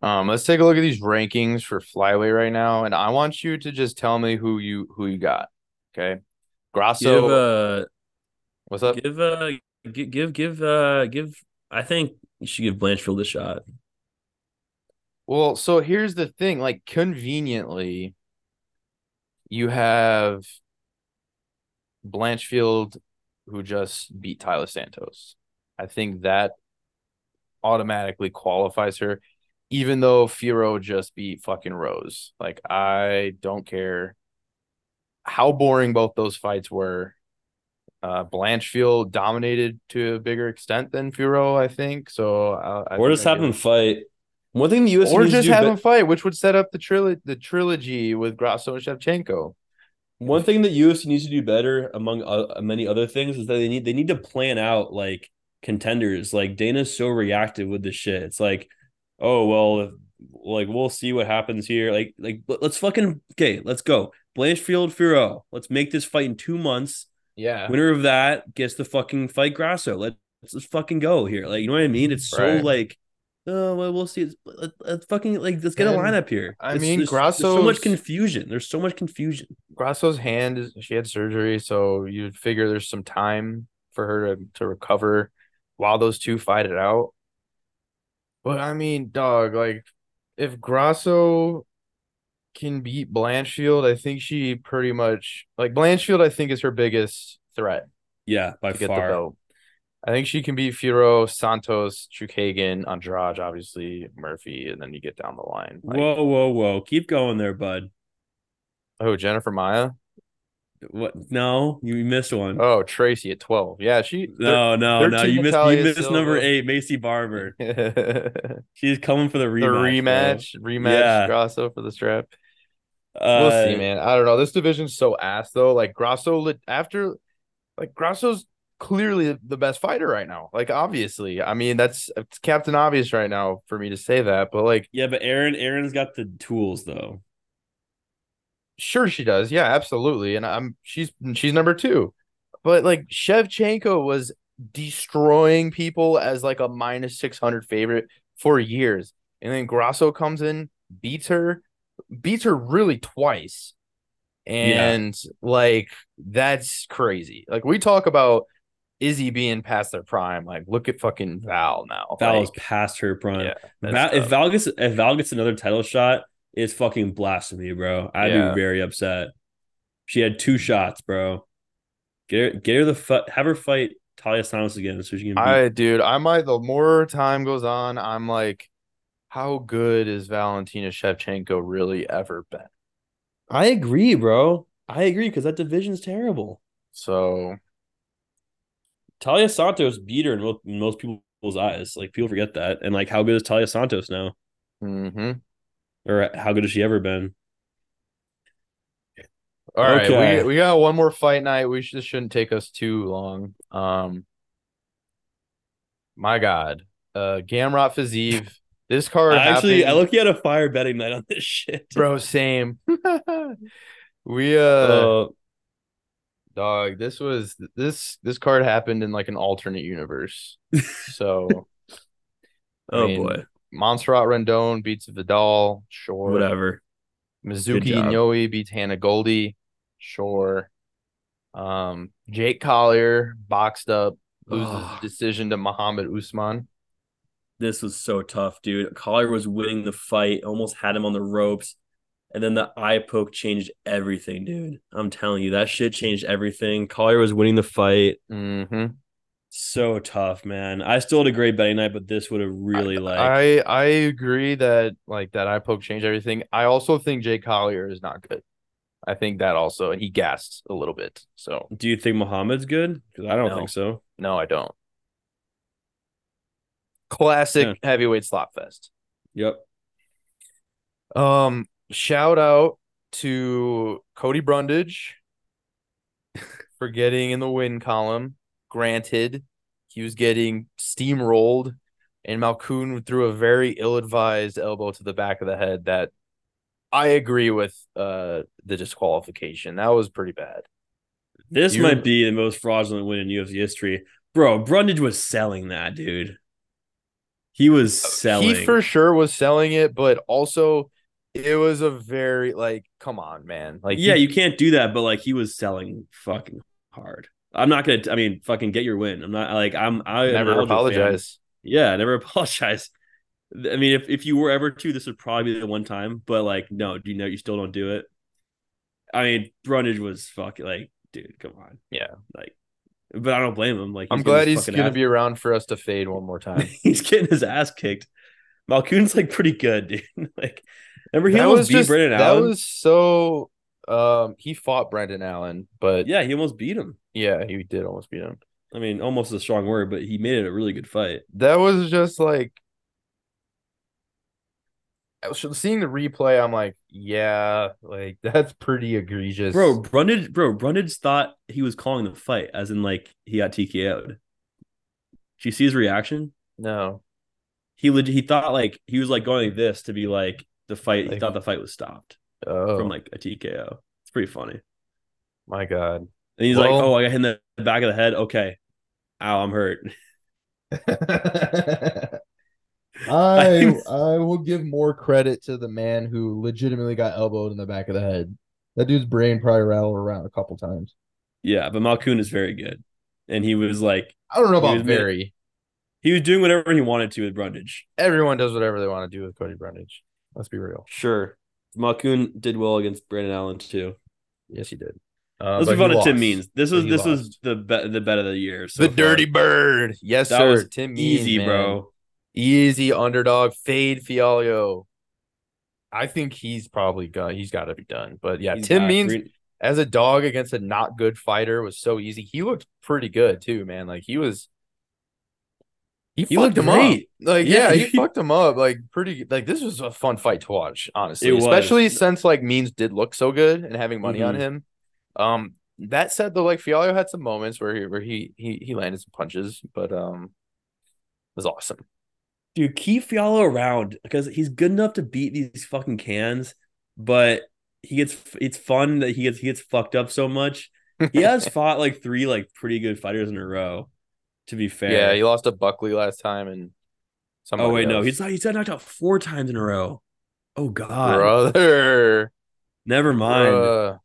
Um let's take a look at these rankings for flyweight right now and I want you to just tell me who you who you got. Okay? Grasso Give uh, what's up? give uh, give give give uh, give. I think you should give Blanchfield a shot. Well, so here's the thing, like conveniently, you have Blanchfield who just beat Taila Santos. I think that automatically qualifies her, even though Fiorot just beat fucking Rose. Like, I don't care how boring both those fights were. Uh, Blanchfield dominated to a bigger extent than Fiorot, I think. So, uh, I or think just give fight. One thing the UFC or needs to just have be- him fight, which would set up the trilogy, the trilogy with Grasso and Shevchenko. One thing that UFC needs to do better, among uh, many other things, is that they need they need to plan out like contenders. Like Dana's so reactive with this shit. It's like, oh well, like we'll see what happens here. Like like let- let's fucking okay, let's go. Blanchfield Fiorot. Let's make this fight in two months. Yeah, Winner of that gets the fucking fight Grasso. Let's let's fucking go here. Like you know what I mean? It's so Right. like. Oh well, we'll see. Let, let's uh, uh, fucking like let's get a And, lineup here. I It's- mean, there's so much confusion. There's so much confusion. Grasso's hand is she had surgery, so you'd figure there's some time for her to, to recover while those two fight it out. But I mean, dog, like if Grasso can beat Blanchfield, I think she pretty much like Blanchfield, I think is her biggest threat Yeah, by to get the far. I think she can beat Fiorot, Santos, Chookagian, Andrade, obviously Murphy, and then you get down the line. Like, whoa, whoa, whoa! Keep going there, bud. oh, Jennifer Maia. What? No, you missed one. Oh, Tracy at 12. Yeah, she. no, no, no. You missed. You missed Silva. number eight, Maycee Barber. She's coming for the rematch. rematch, rematch, Yeah. Grasso for the strap. bro. We'll Uh, see, man. I don't know. This division's so ass though. Like Grasso, after, like Grasso's clearly the best fighter right now. Like obviously, I mean that's it's Captain Obvious right now for me to say that. But like, Yeah, but Erin, Erin's got the tools though. sure she does. Yeah, absolutely. And I'm she's she's number two. But like Shevchenko was destroying people as like a minus six hundred favorite for years, and then Grasso comes in, beats her, beats her really twice. And like that's crazy. Like we talk about Izzy being past their prime. Like look at fucking Val now. Val's Like, past her prime. yeah, Val, if. Val gets if Val gets another title shot, it's fucking blasphemy, bro. I'd Yeah. be very upset. She had two shots, bro. Get her, get her the fu- have her fight Taila Santos again, so she can. Beat. I dude, I might the more time goes on, I'm like, how good is Valentina Shevchenko really ever been? I agree, bro. I agree because that division's terrible. So Taila Santos beat her in most, in most people's eyes. Like people forget that, and like how good is Taila Santos now, Mm-hmm. or how good has she ever been? All right, Okay. we we got one more fight night. We this shouldn't take us too long. Um, my God, uh, Gamrot Fiziev. This card I actually, I look at a fire betting night on this shit, bro. Same. we uh, Uh, dog. This was this this card happened in like an alternate universe. So, I oh mean, boy, Montserrat Rendon beats Vidal. Sure. whatever. Mizuki job. Inoue beats Hannah Goldy. Sure. Um, Jake Collier boxed up, loses decision to Muhammad Usman. This was so tough, dude. Collier was winning the fight, almost had him on the ropes, and then the eye poke changed everything, dude. I'm telling you, that shit changed everything. Collier was winning the fight. Mm-hmm. So tough, man. I still had a great betting night, but this would have really like. I I agree that like that eye poke changed everything. I also think Jake Collier is not good. I think that also, and he gassed a little bit. So do you think Muhammad's good? Because I don't No. think so. no, I don't. Classic Yeah. heavyweight slot fest. Yep. Um, shout out to Cody Brundage for getting in the win column. Granted, he was getting steamrolled, and Malkoun threw a very ill-advised elbow to the back of the head that I agree with uh the disqualification. That was pretty bad. This You- might be the most fraudulent win in UFC history. Bro, Brundage was selling that, dude. He was selling. He for sure was selling it, but also it was a very like, come on, man. Like yeah, he- you can't do that, but like he was selling fucking hard. I'm not gonna. I mean, fucking get your win. I'm not like I'm. I never Aljo fan. apologize. Yeah, never apologize. I mean, if, if you were ever to, this would probably be the one time. But like, no, do you know you still don't do it? I mean, Brundage was fucking like, dude, come on. Yeah. Like, but I don't blame him. Like, I'm glad he's gonna ass- be around for us to fade one more time. he's getting his ass kicked. Malkoun's like pretty good, dude. like, remember he that almost was beat just Brendan that Allen. was so um he fought Brendan Allen, but yeah. Yeah, he almost beat him. Yeah, he did almost beat him. I mean, almost is a strong word, but he made it a really good fight. That was just like seeing the replay, I'm like, yeah, like that's pretty egregious. Bro, Brundage, bro, Brundage thought he was calling the fight, as in like he got TKO'd. Did you see his reaction? no. He legit, he thought like he was like going like this to be like the fight. he thought the fight was stopped Oh from like a TKO. It's pretty funny. my god. And he's like, "Oh, I got hit in the back of the head. Okay, ow, I'm hurt." I I will give more credit to the man who legitimately got elbowed in the back of the head. That dude's brain probably rattled around a couple times. Yeah, but Malkoun is very good, and he was like I don't know about mid- very. he was doing whatever he wanted to with Brundage. Everyone does whatever they want to do with Cody Brundage. Let's be real. Sure, Malkoun did well against Brendan Allen too. Yes, he did. Uh, Let's but move on to Tim. Means. This was he this was the bet the bet of the year. So the far. Dirty Bird. Yes, That sir. was Tim Means, easy, man. bro. Easy underdog. Fade Fialho. I think he's probably gonna. He's got to be done. But yeah, He's Tim. Means. Three- as a dog against a not good fighter was so easy. He looked pretty good too, man. Like he was he, He fucked looked him great. up. Like yeah, Yeah, he he- fucked him up. Like pretty like this was a fun fight to watch, honestly. Especially since like Means did look so good and having money on Mhm. him. Um that said though, like Fialho had some moments where he where he he he landed some punches, but um it was awesome. Dude, keep Fialho around because he's good enough to beat these fucking cans, but he gets it's fun that he gets he gets fucked up so much. He has fought like three like pretty good fighters in a row, to be fair. Yeah, he lost to Buckley last time and oh wait, no, he's not he's got knocked out four times in a row. Oh god. brother. Never mind. Bruh.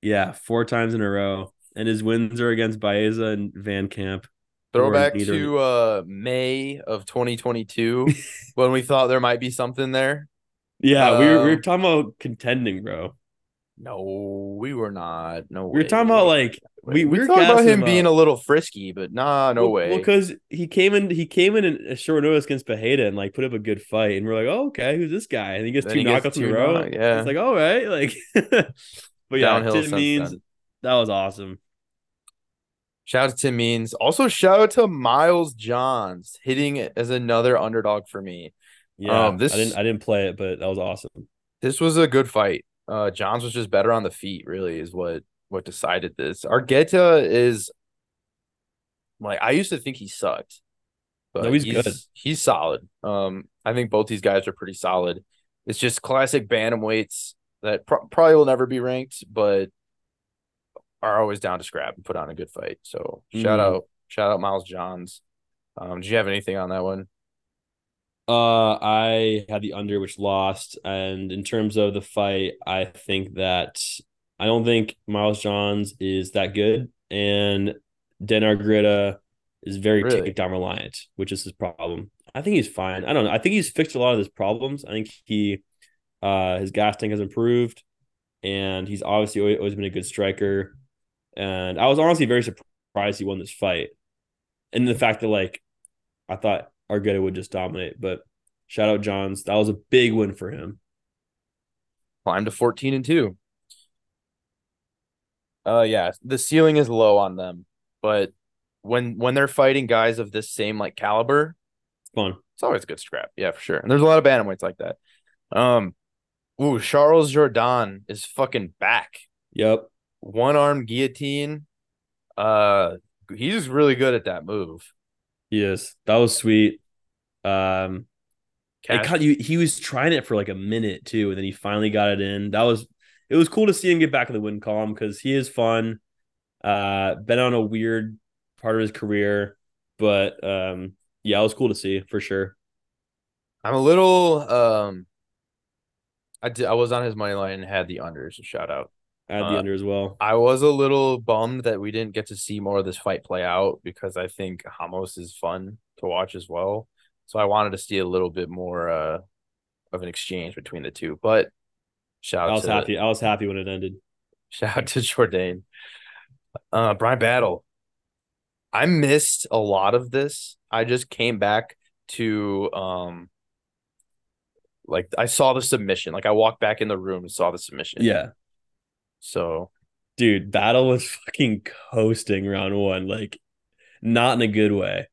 Yeah, four times in a row. And his wins are against Baeza and Van Camp. Throwback to uh May of 2022 when we thought there might be something there. Yeah, we were we were Um, talking about contending, bro. No, we were not. No We were talking about like we, we, were talking about him being a little frisky, but nah, no well, way. Well, because he came in, he came in in a short notice against Pajeda and like put up a good fight, and we're like, oh, okay, who's this guy? And he gets Then two he gets knockouts in a row. knock- yeah. it's like all right, like. but yeah, Downhill Tim means then. that was awesome. Shout out to Tim Means. Also, shout out to Miles Johns hitting as another underdog for me. Yeah, Um, this- I didn't I didn't play it, but that was awesome. This was a good fight. Uh, Johns was just better on the feet. Really, is what what decided this. Argueta is like I used to think he sucked, but No, he's good. He's solid. Um, I think both these guys are pretty solid. It's just classic bantamweights that pro- probably will never be ranked, but are always down to scrap and put on a good fight. So shout Mhm. out, shout out Miles Johns. Um, did you have anything on that one? Uh, I had the under, which lost, and in terms of the fight, I think that I don't think Miles Johns is that good, and Dan Argueta is very Really? takedown reliant, which is his problem. I think he's fine. I don't know. I think he's fixed a lot of his problems. I think he, uh, his gas tank has improved, and he's obviously always been a good striker. And I was honestly very surprised he won this fight, and the fact that like I thought Argueta would just dominate, but shout out Johns. That was a big win for him. Climb to 14 and 2. Uh yeah, the ceiling is low on them, but when when they're fighting guys of this same like caliber, It's fun. it's always a good scrap. Yeah, for sure. And there's a lot of bantamweights like that. Um ooh, Charles Jourdain is fucking back. Yep. One arm guillotine. Uh he's really good at that move. He is. That was sweet. Um cut you he was trying it for like a minute too, and then he finally got it in. That was it was cool to see him get back in the win column because he is fun. Uh been on a weird part of his career, but um yeah, it was cool to see for sure. I'm a little um I did I was on his money line and had the unders, so shout out. I had Uh, the under as well. I was a little bummed that we didn't get to see more of this fight play out because I think Ramos is fun to watch as well. So I wanted to see a little bit more uh, of an exchange between the two. But shout I out was to happy. I was happy when it ended. shout out to Jourdain. Uh Bryan Battle. I missed a lot of this. I just came back to um like I saw the submission. Like I walked back in the room and saw the submission. Yeah. So Dude, Battle was fucking coasting round one, like not in a good way.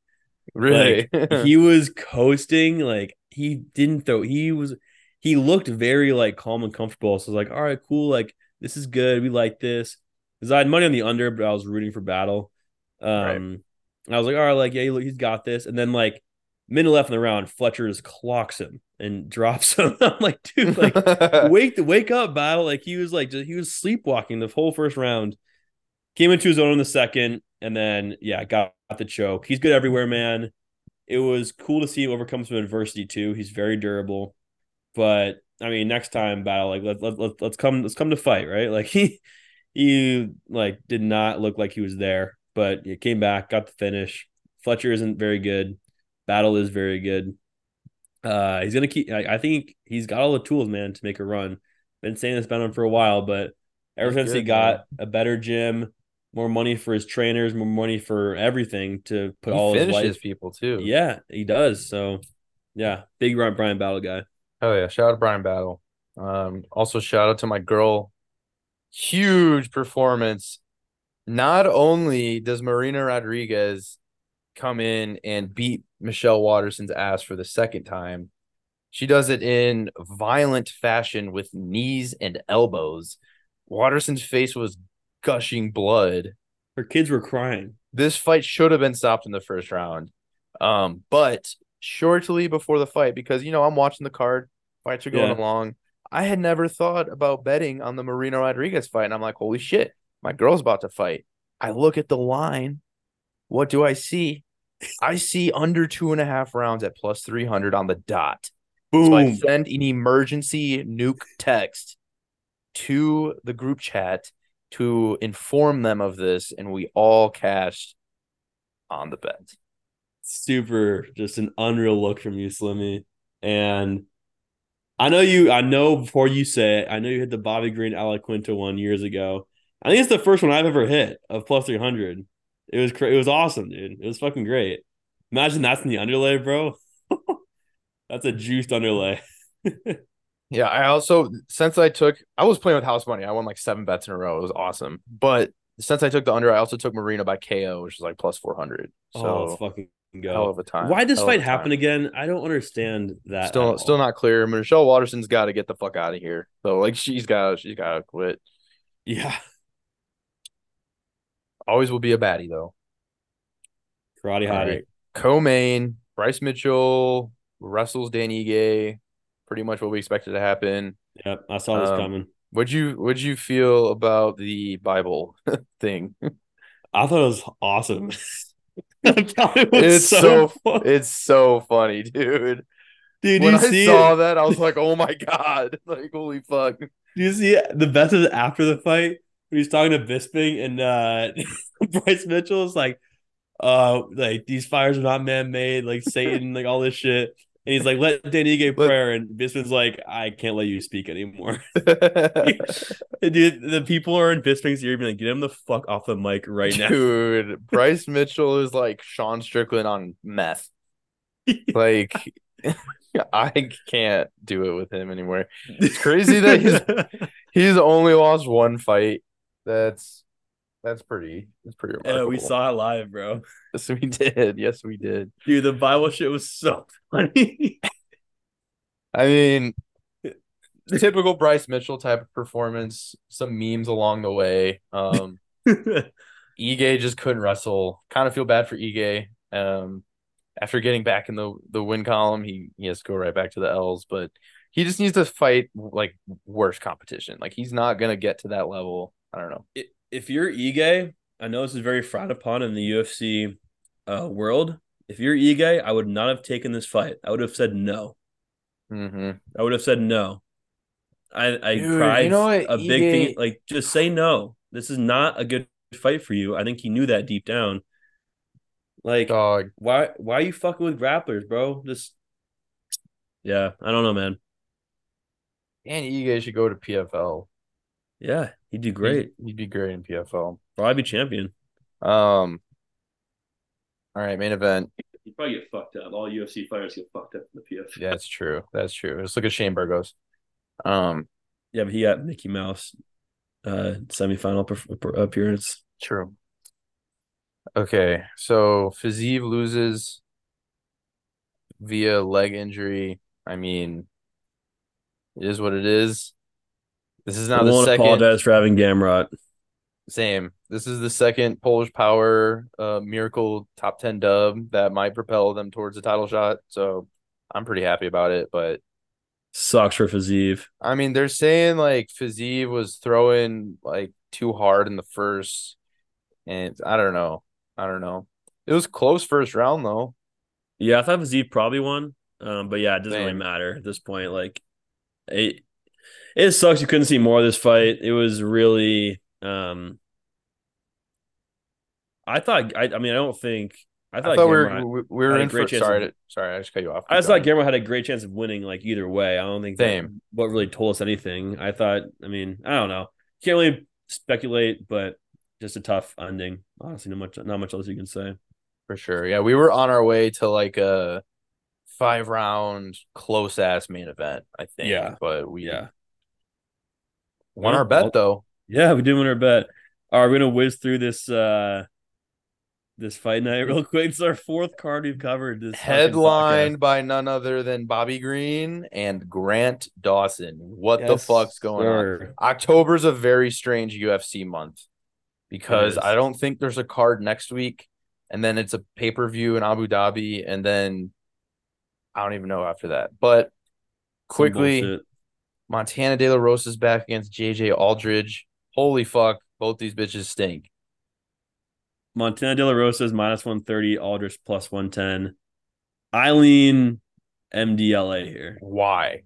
Really he was coasting, like he didn't throw. He was he looked very like calm and comfortable. So I was like, all right, cool, like this is good. We like this. Because I had money on the under, but I was rooting for Battle. Um, Right. I was like, all right, like yeah, he- he's got this. And then like minute left in the round, Fletcher just clocks him and drops him. I'm like, dude, like wake the wake up battle like he was like just, he was sleepwalking the whole first round came into his own in the second and then yeah got the choke. He's good everywhere man. It was cool to see him overcome some adversity too. He's very durable. But i mean next time battle like let, let, let, let's come let's come to fight right? Like he he like did not look like he was there but he came back got the finish. Fletcher isn't very good. Battle is very good. Uh, he's gonna keep. I, I think he's got all the tools, man, to make a run. Been saying this about him for a while, but ever He's since he good, got a better gym, more money for his trainers, more money for everything to put he all his life. people too. Yeah, he does. So, yeah, big Brian Bryan Battle guy. Oh yeah, shout out to Bryan Battle. Um, also shout out to my girl. Huge performance. Not only does Marina Rodriguez come in and beat Michelle Waterson's ass for the second time, she does it in violent fashion with knees and elbows. Waterson's face was gushing blood. Her kids were crying. This fight should have been stopped in the first round. Um, but shortly before the fight, because you know, I'm watching the card, fights are going Yeah. along. I had never thought about betting on the Marina Rodriguez fight, and I'm like, holy shit, my girl's about to fight. I look at the line. What do I see? I see under two and a half rounds at plus 300 on the dot. So I send an emergency nuke text to the group chat to inform them of this, and we all cashed on the bet. super just an unreal look from you, Slimmy. And I know you, I know before you say it, I know you hit the Bobby Green Al Iaquinta one years ago. I think it's the first one I've ever hit of plus 300. It was cra- it was awesome, dude. It was fucking great. Imagine that's in the underlay, bro. that's a juiced underlay. Yeah, I also since I took I was playing with house money. I won like seven bets in a row. It was awesome. But since I took the under, I also took Marina by KO, which is like plus four hundred. oh, So let's fucking go. hell of a time. Why this Hell fight happen again? I don't understand that. at Still, still not clear. Michelle Waterson's got to get the fuck out of here. So like she's got, she's got to quit. Yeah. Always will be a baddie though. Karate hottie. right. Co-main Bryce Mitchell wrestles Dan Ige. Pretty much what we expected to happen. Yep. I saw this Um, coming. What'd you What'd you feel about the Bible thing? I thought it was awesome. It was It's so, so- It's so funny, dude. Dude, when you I see saw it? that, I was like, "Oh my god!" Like, holy fuck! Do you see it? the best is after the fight when he's talking to Bisping and uh Bryce Mitchell is like, uh, like these fires are not man made, like Satan, like all this shit. And he's like, let Danny get prayer, and Bisping's like, I can't let you speak anymore. Dude, the people are in Bisping's ear, being like, get him the fuck off the mic right now. Dude, Bryce Mitchell is like Sean Strickland on meth. Like, I can't do it with him anymore. It's crazy that he's- He's only lost one fight. That's that's pretty. That's pretty Yeah, we saw it live, bro. Yes, we did. Yes, we did. Dude, the Bible shit was so funny. I mean, typical Bryce Mitchell type of performance. Some memes along the way. Um, Ige just couldn't wrestle. Kind of feel bad for Ige. Um, after getting back in the the win column, he, he has to go right back to the L's. But he just needs to fight like worse competition. Like he's not gonna get to that level. I don't know. I- if you're Ige, I know this is very frowned upon in the UFC uh, world. If you're Ige, I would not have taken this fight. I would have said no. Mm-hmm. I would have said no. I I Dude, cried you know what, a big thing. Like just say no. This is not a good fight for you. I think he knew that deep down. Like Dog. why why are you fucking with grapplers, bro? Just yeah, I don't know, man. And Ige should go to PFL. Yeah, he'd do great. He'd, he'd be great in PFL. Probably be champion. Um. All right, main event. He'd probably get fucked up. All UFC fighters get fucked up in the PF. Yeah, that's true. That's true. Let's look at Shane Burgos. Um. Yeah, but he got Mickey Mouse uh semifinal perf- per- appearance. True. Okay, so Fiziev loses via leg injury. I mean, it is what it is. This is I now the won't second apologize for having Gamrot. same. This is the second Polish Power uh, Miracle top ten dub that might propel them towards a title shot. So I'm pretty happy about it. But Sucks for Fiziev. I mean, they're saying like Fiziev was throwing like too hard in the first, and I don't know. I don't know. It was close first round though. Yeah, I thought Fiziev probably won. Um, but yeah, it doesn't really matter at this point. Like it it sucks you couldn't see more of this fight. It was really um I thought I, I mean I don't think I I thought, thought we were we, we were had a in for chance sorry of- sorry I just cut you off. I just Keep thought. Gamrot had a great chance of winning like either way. I don't think that Same. what really told us anything. I thought I mean, I don't know. Can't really speculate, but just a tough ending. Honestly, not much not much else you can say. for sure. Yeah, we were on our way to like a five round close ass main event. I think. Yeah. but we Yeah. Won our bet though. Yeah, we did win our bet. All right, we're gonna whiz through this uh this fight night real quick. It's our fourth card we've covered. This Headlined by none other than Bobby Green and Grant Dawson. What the fuck's going on? sir. October's a very strange UFC month because. I don't think there's a card next week, and then it's a pay per view in Abu Dhabi, and then I don't even know after that. But quickly. Montana De La Rosa's back against JJ Aldrich. Holy fuck, both these bitches stink. Montana De La Rosa is minus one thirty. Aldrich plus one ten. Eileen lean MDLA here. Why?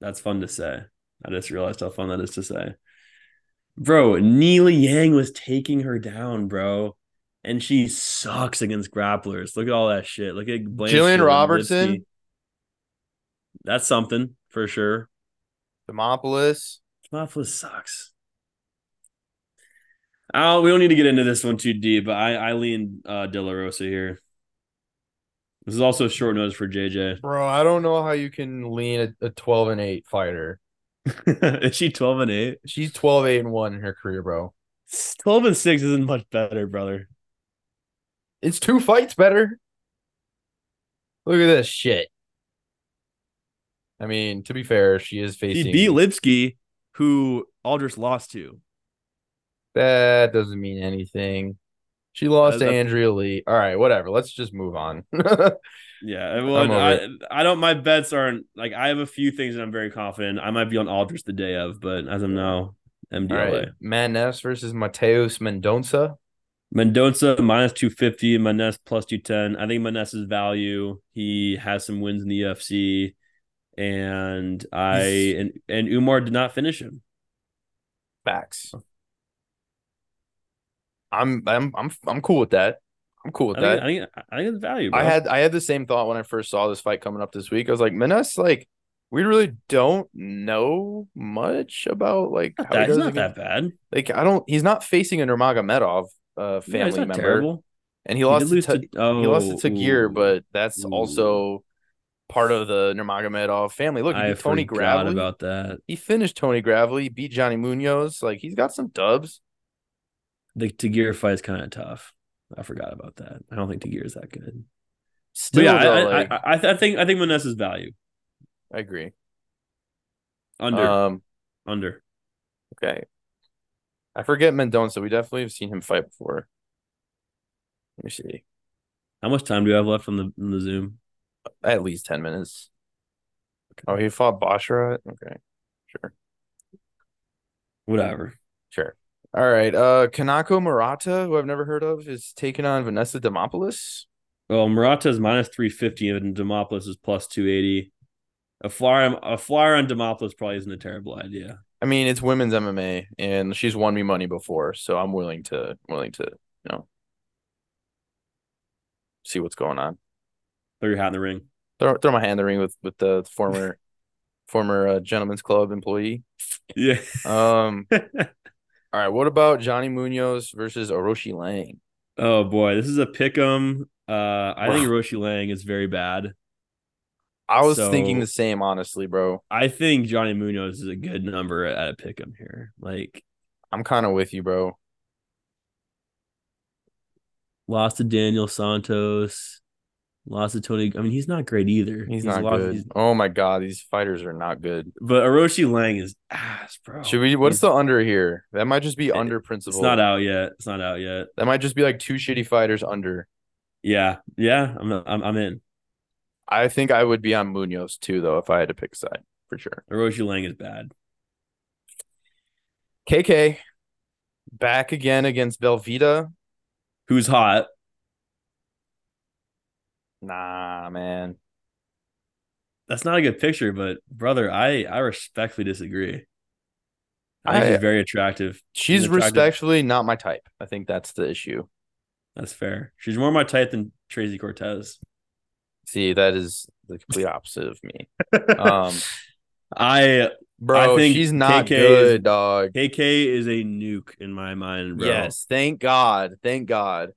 That's fun to say. I just realized how fun that is to say. Bro, Neely Yang was taking her down, bro. And she sucks against grapplers. Look at all that shit. Look at Blanchfield Jillian Robertson? That's something for sure. Demopoulos. Tomophilus sucks. Oh, we don't need to get into this one too deep, but I, I lean uh, De La Rosa here. This is also short notice for JJ. Bro, I don't know how you can lean a, a 12 and 8 fighter. is she 12 and 8? She's 12, 8 and 1 in her career, bro. 12 and 6 isn't much better, brother. It's two fights better. Look at this shit. I mean, to be fair, she is facing. Beat Lipski, who Aldrich lost to. that doesn't mean anything. She lost to Andrea Lee. All right, whatever. Let's just move on. Yeah, well, I, I don't. My bets aren't like I have a few things that I'm very confident. I might be on Aldrich the day of, but as of now, All MDLA. right, Maness versus Mateus Mendonça. Mendoza minus 250, Maness plus 210. I think Maness's value. He has some wins in the UFC. And I and, and Umar did not finish him. Facts. I'm I'm I'm I'm cool with that. I'm cool with I that. think, I think I think it's value, bro. I had I had the same thought when I first saw this fight coming up this week. I was like, Maness, like we really don't know much about like not how he that, he's not that bad. Like I don't. He's not facing a Nurmagomedov uh, Yeah, family not member, terrible. and he He lost to, oh, he lost to Tagir, ooh. but that's Ooh. also part of the Nurmagomedov family. Look, he I Tony Gravely. about that. He finished Tony Gravely, beat Johnny Munoz. Like he's got some dubs. The Tagir fight is kind of tough. I forgot about that. I don't think Tagir is that good. Still, But yeah, though, I, like, I, I, I, think I think Maness's value I agree. under Um, under. okay. I forget Mendonça. We definitely have seen him fight before. Let me see. How much time do we have left on the on the Zoom? At least ten minutes. Oh, he fought Basharat. Okay, sure, Whatever. sure. All right. Uh, Kanako Murata, who I've never heard of, is taking on Vanessa Demopoulos. Well, Murata is minus three fifty, and Demopoulos is plus two eighty. A flyer, a flyer on Demopoulos probably isn't a terrible idea. I mean, it's women's MMA, and she's won me money before, so I'm willing to willing to you know see what's going on. Throw your hat in the ring. Throw throw my hand in the ring with with the former former uh, gentleman's club employee. Yeah. Um. all right. What about Johnny Munoz versus Aoriqileng? oh boy, this is a pick 'em. Uh, I think. Aoriqileng is very bad. I was So- thinking the same, honestly, bro. I think Johnny Munoz is a good number at a pick 'em here. Like I'm kind of with you, bro. lost to Daniel Santos, lost to Tony. I mean, he's not great either. He's, not lost- good. he's- Oh my god, these fighters are not good. but Aoriqileng is ass, bro. Should we? What's He's- the under here? That might just be It- under principle. It's not out yet. It's not out yet. That might just be like two shitty fighters under. Yeah, yeah. I'm I'm, I'm in. I think I would be on Munoz too, though, if I had to pick a side for sure. Aoriqileng is bad. KK back again against Velveeta. Who's hot? Nah, man. That's not a good picture, but brother, I I respectfully disagree. I think I- she's very attractive. She's attractive. respectfully not my type. I think that's the issue. That's fair. She's more my type than Tracy Cortez. See, that is the complete opposite of me. Um, I bro, I think she's not KK is- good, dog. KK is a nuke in my mind, bro. Yes, thank God, thank God.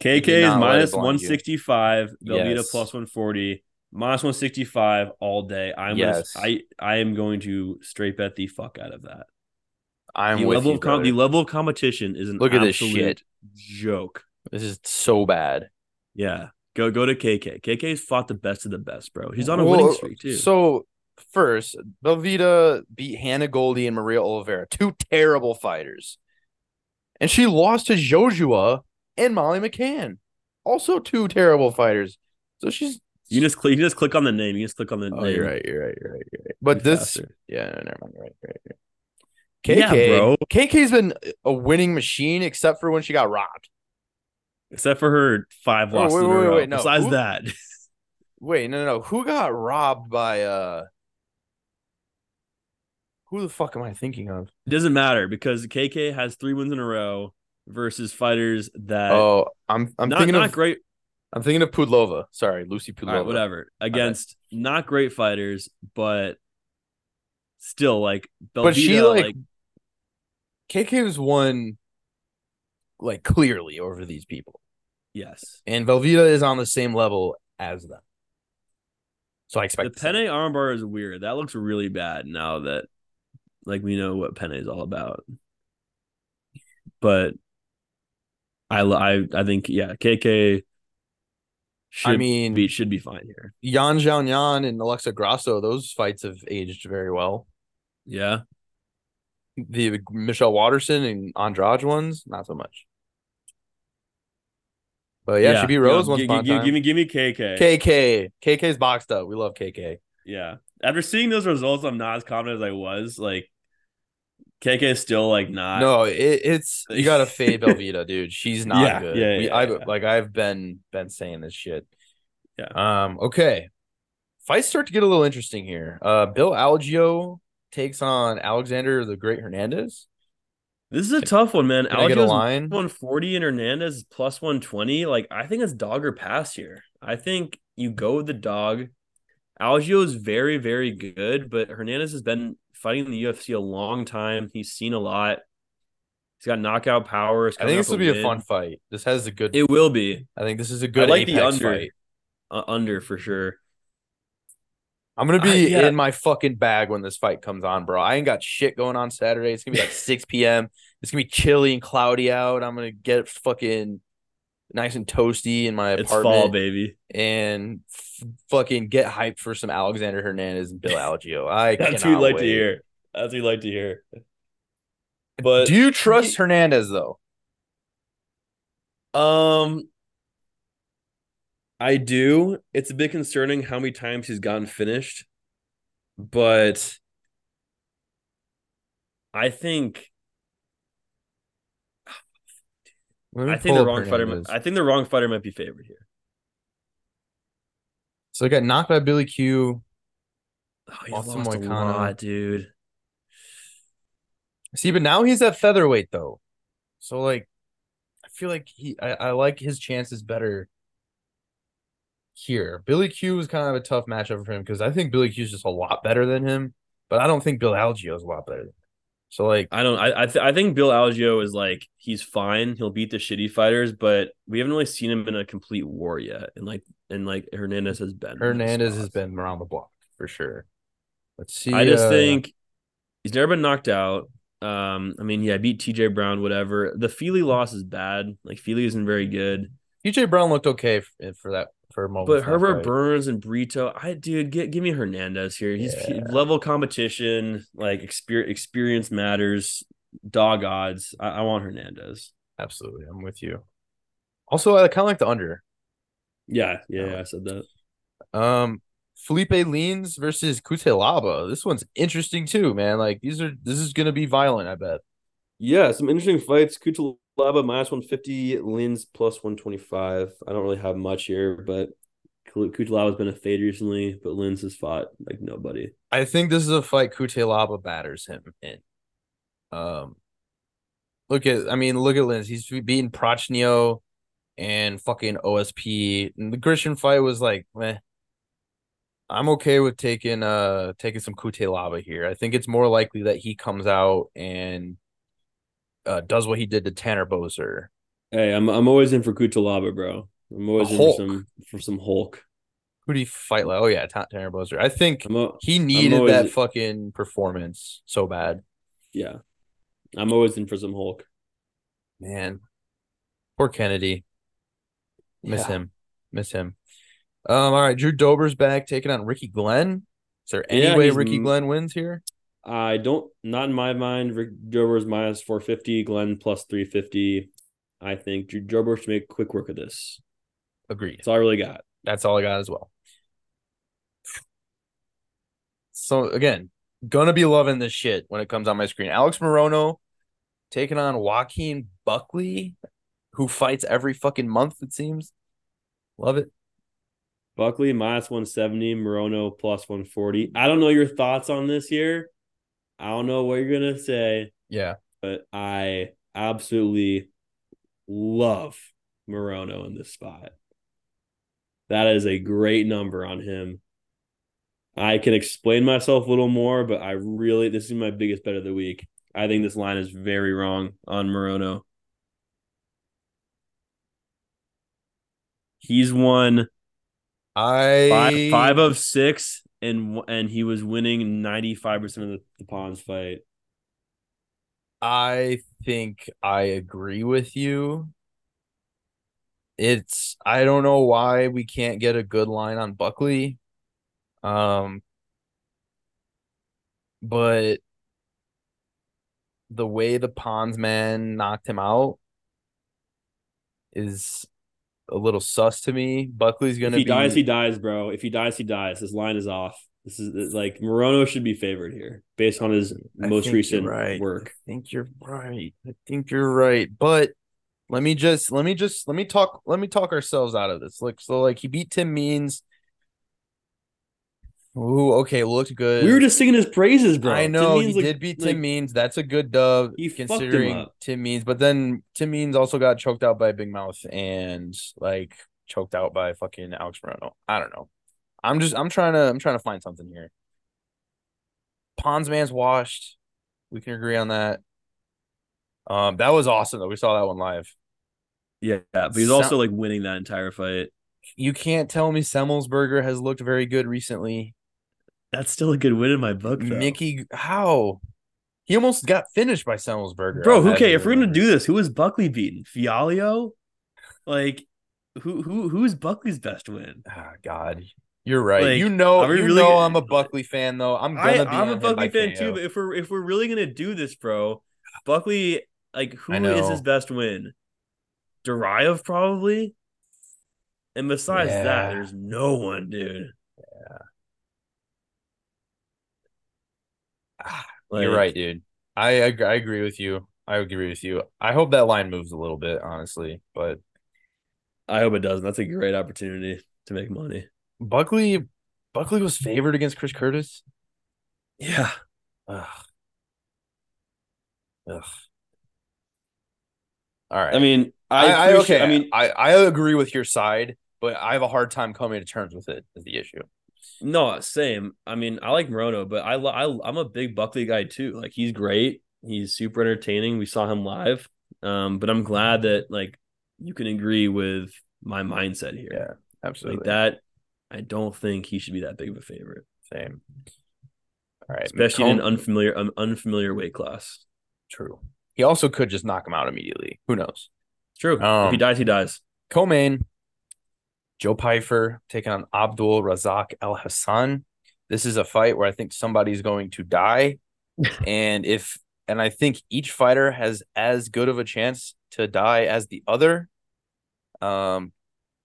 KK is not let it minus blind you. 165, Velveeta Yes. plus 140, minus 165 all day. I'm Yes. gonna, I I am going to straight bet the fuck out of that. I'm the level of com- the level of competition is an Look at this shit. joke. This is so bad. Yeah, go go to KK. KK's fought the best of the best, bro. He's on a Well, winning streak too. So first, Belvita beat Hannah Goldy and Maria Oliveira, two terrible fighters, and she lost to Joshua and Molly McCann, also two terrible fighters. So she's you just click, you just click on the name. You just click on the Oh, name. you're right. You're right. You're right. You're right. But this, faster. yeah, no, never mind. You're right. You're right. You're right. Yeah, bro. KK's been a winning machine except for when she got robbed. Except for her five Oh, losses wait, in a wait, wait, no. Besides Who- that, Wait, no, no, no. Who got robbed by uh? Who the fuck am I thinking of? it doesn't matter because KK has three wins in a row versus fighters that oh, I'm I'm not, thinking not of great. I'm thinking of Pudlova. Sorry, Lucy Pudlova. Right, whatever. Against not great fighters, but still like But she, Belvita, like- KK's won like clearly over these people, yes. and Velveeta is on the same level as them. So I expect the penne armbar is weird. That looks really bad now that like we know what penne is all about. But I I I think yeah, KK should I mean, be should be fine here. Yan Zhao and Alexa Grasso, those fights have aged very well. Yeah. The Michelle Waterson and Andrade ones, not so much. But yeah, she beat Rose yeah, once gi- upon a gi- time. Give me give me KK. KK. KK's boxed up. We love KK. Yeah. After seeing those results, I'm not as confident as I was. Like KK is still like not No, it, it's you gotta fade Velveeta, dude. She's not Yeah, good. yeah, We- yeah, I've yeah. like I've been been saying this shit. Yeah. Um. Okay. Fights start to get a little interesting here. Uh, Bill Algeo takes on Alexander the Great Hernandez. This is a tough one, man. Can I get a Algeo's line? 140 and Hernandez plus 120. Like, I think it's dog or pass here. I think you go with the dog. Algeo is very, very good, but Hernandez has been fighting in the UFC a long time. He's seen a lot. He's got knockout power. He's I think this will be a fun fight. This has a good. It will be. I think this is a good I like the under. Uh, under for sure. I'm gonna I- be yeah. in my fucking bag when this fight comes on, bro. I ain't got shit going on Saturday. It's gonna be like 6 p.m. It's gonna be chilly and cloudy out. I'm gonna get fucking nice and toasty in my apartment. It's fall, baby. and f- fucking get hyped for some Alexander Hernandez and Bill Algeo. I That's what we like wait. to hear. That's what we like to hear. But Do you trust Hernandez though? Um, I do. It's a bit concerning how many times he's gotten finished, but I think Let me I think the wrong fighter. Hernandez. I think the wrong fighter might be favored here. So I got knocked by Billy Q. Oh, he's Awesome lost a lot, dude. See, but now he's at featherweight though. So like I feel like he I, I like his chances better here. Billy Q was kind of a tough matchup for him because I think Billy Q is just a lot better than him, but I don't think Bill Algeo is a lot better than him. So like I don't. I I, th- I think Bill Algeo is like he's fine. He'll beat the shitty fighters, but we haven't really seen him in a complete war yet. And like and like Hernandez has been. Hernandez has been around the block for sure. Let's see. I just uh, think he's never been knocked out. Um, I mean, yeah, beat TJ Brown, whatever. The Feely loss is bad. Like Feely isn't very good. TJ Brown looked okay f- for that for a moment. But Herbert fight. Burns and Brito, I dude, get give me Hernandez here. He's he- Yeah. level competition, like experience experience matters, dog odds. I, I want Hernandez. Absolutely, I'm with you. Also, I kind of like the under. Yeah, yeah, yeah, I said that. Um, Felipe Lins versus Cutelaba. This one's interesting too, man. Like these are this is gonna be violent. I bet. Yeah, some interesting fights. Cutelaba minus 150, Lins plus 125. I don't really have much here, but Cutelaba's been a fade recently, but Lins has fought like nobody. I think this is a fight Cutelaba batters him in. Um, look at I mean look at Lins. He's beaten Prachnio and fucking OSP. And the Christian fight was like, meh. I'm okay with taking uh taking some Cutelaba here. I think it's more likely that he comes out and uh does what he did to Tanner Boser. Hey, I'm I'm always in for Cutelaba, bro. I'm always A in Hulk. for some for some Hulk. Who do you fight like? Oh yeah, Ta- Tanner Boser. I think a, he needed always- that fucking performance so bad. yeah. I'm always in for some Hulk. Man, poor Kennedy. Miss Yeah. him. Miss him. Um. All right, Drew Dober's back taking on Ricky Glenn. Is there any Yeah, way Ricky Glenn wins here? I don't, not in my mind. Rick Dober's minus 450, Glenn plus 350. I think Jober should make quick work of this. Agreed. That's all I really got. That's all I got as well. So again, gonna be loving this shit when it comes on my screen. Alex Morono taking on Joaquin Buckley, who fights every fucking month, it seems. Love it. Buckley minus 170, Morono plus 140. I don't know your thoughts on this here. I don't know what you're going to say, Yeah. but I absolutely love Morono in this spot. That is a great number on him. I can explain myself a little more, but I really, this is my biggest bet of the week. I think this line is very wrong on Morono. He's won I five, five of six, and and he was winning ninety five percent of the, the pawns fight. I think I agree with you. It's I don't know why we can't get a good line on Buckley. Um but the way the Pons man knocked him out is a little sus to me. Buckley's gonna If he be dies, he dies, bro. If he dies, he dies. His line is off. This is like Morono should be favored here based on his I most recent right. work. I think you're right. I think you're right. But let me just let me just let me talk let me talk ourselves out of this. Like so like he beat Tim Means. Ooh, okay, looked good. We were just singing his praises, bro. I know Means, he like- did beat Tim like, Means. That's a good dub He fucked him considering up. Tim Means. But then Tim Means also got choked out by Big Mouth and like choked out by fucking Alex Morono. I don't know. I'm just I'm trying to I'm trying to find something here. Pons man's washed. We can agree on that. Um, that was awesome though. We saw that one live. Yeah, but he's Sound- also like winning that entire fight. You can't tell me Semmelsberger has looked very good recently. That's still a good win in my book, though. Mickey, how? He almost got finished by Semmelsberger. bro. Who cares? If we're gonna do this, who is Buckley beating? Fialho? Like, who who who's Buckley's best win? Ah, God, you're right. Like, you know, you really know, gonna- I'm a Buckley fan though. I'm I, gonna be. I'm a Buckley fan too, but if we're if we're really gonna do this, bro, Buckley, like who I is his best win? Duraev probably. And besides that, there's no one, dude. Like, you're right, dude. I, ag- I agree with you. I agree with you. I hope that line moves a little bit, honestly. But I hope it doesn't. That's a great opportunity to make money. Buckley, Buckley was favored against Chris Curtis. Yeah. Ugh. Ugh. All right. I mean, I, I, I okay. I mean, I, I agree with your side, but I have a hard time coming to terms with it. Is the issue? No, same. I mean, I like Morono, but I, I I'm a big Buckley guy too. Like he's great. He's super entertaining. We saw him live. Um, but I'm glad that like you can agree with my mindset here. Yeah, absolutely. Like that, I don't think he should be that big of a favorite, Same. All right. especially in an unfamiliar um, unfamiliar weight class. True. He also could just knock him out immediately. Who knows? True. if Um, he dies, he dies. Co-main, Joe Pyfer taking on Abdul Razak Alhassan. This is a fight where I think somebody's going to die, and if and I think each fighter has as good of a chance to die as the other. Um,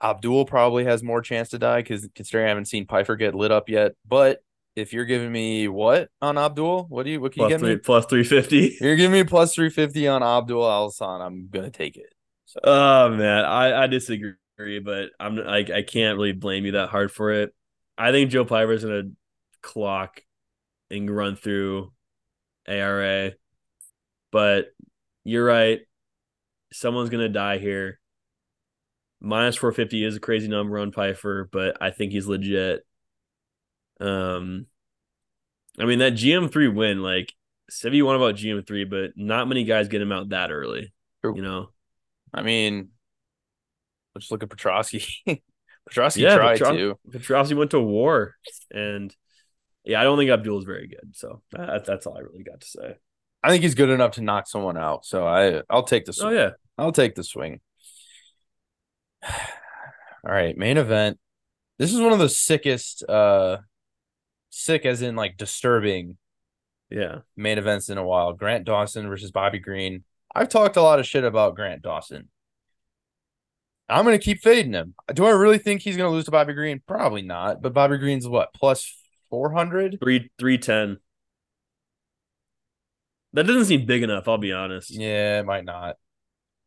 Abdul probably has more chance to die because considering I haven't seen Pfeiffer get lit up yet. But if you're giving me what on Abdul, what do you what can you Plus get three, me? plus three fifty. You're giving me plus three fifty on Abdul Alhassan. I'm gonna take it. So Oh man, I, I disagree, but I'm like I can't really blame you that hard for it. I think Joe Pyfer's gonna clock and run through ARA, but you're right. Someone's gonna die here. Minus four fifty is a crazy number on Piper, but I think he's legit. Um, I mean that GM three win, like say you want about GM three, but not many guys get him out that early. True. You know. I mean, let's look at Petroski. Petroski Yeah, tried Petro- to. Petroski went to war, and yeah, I don't think Abdul is very good. So that, that's all I really got to say. I think he's good enough to knock someone out. So I I'll take the Oh swing. yeah. I'll take the swing. All right, main event. This is one of the sickest uh sick as in like disturbing Yeah. main events in a while. Grant Dawson versus Bobby Green. I've talked a lot of shit about Grant Dawson. I'm gonna keep fading him. Do I really think he's gonna lose to Bobby Green? Probably not. But Bobby Green's what plus four hundred? Three three ten. That doesn't seem big enough, I'll be honest. Yeah, it might not.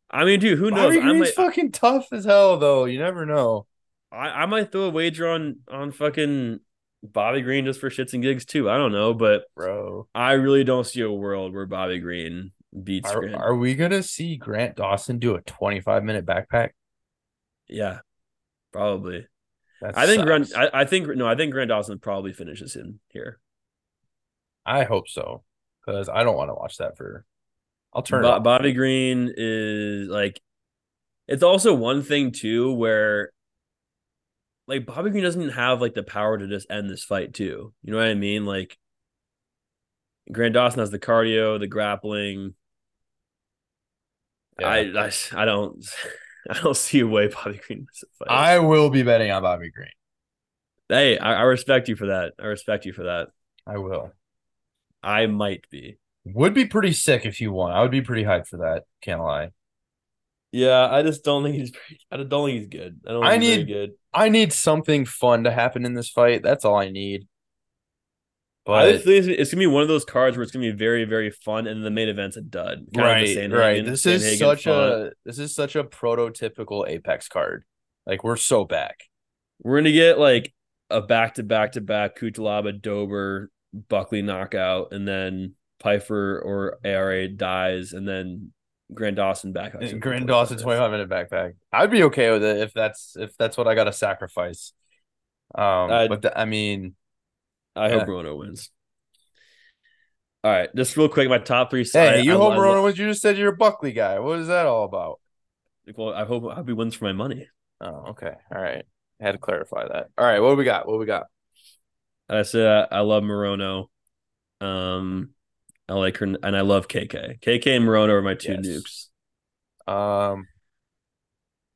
I mean, dude, who knows? Bobby I Green's might fucking tough as hell, though. You never know. I, I might throw a wager on on fucking Bobby Green just for shits and gigs too. I don't know, but bro. I really don't see a world where Bobby Green beats Are, Grant. are we gonna see Grant Dawson do a 25 minute backpack? Yeah, probably. That I think sucks. I, I think no. I think Grant Dawson probably finishes in here. I hope so because I don't want to watch that for. I'll turn. Bo-. Bobby Green is like. It's also one thing too where. Like Bobby Green doesn't have like the power to just end this fight too. You know what I mean? Like. Grant Dawson has the cardio, the grappling. Yeah. I, I I don't I don't see a way Bobby Green wins a fight. I will be betting on Bobby Green. hey, I, I respect you for that. I respect you for that. I will. I might be. Would be pretty sick if you won. I would be pretty hyped for that. Can't lie. Yeah, I just don't think he's. I don't think he's good. I don't. Think I he's need- good. I need something fun to happen in this fight. That's all I need. I But just think it's, gonna be one of those cards where it's gonna be very, very fun, and the main event's a dud. Kinda like right, right. This is such fought. a this is such a prototypical Apex card. Like we're so back. We're gonna get like a back to back to back Cutelaba Dober Buckley knockout, and then Pyfer or ARA dies, and then Grant Dawson back. Grant Dawson 25 minute backpack. I'd be okay with it if that's if that's what I got to sacrifice. Um, I'd- but the, I mean, I Yeah. hope Rono wins. All right, just real quick, my top three. hey, I- you I- hope Morono wins. You just said you're a Buckley guy. What is that all about? Well, I hope I hope he wins for my money. Oh, okay. All right. I had to clarify that. All right. What do we got? What do we got? I said I, I love Morono. Um, I like her, and I love KK. KK and Morono are my two Yes. nukes. Um,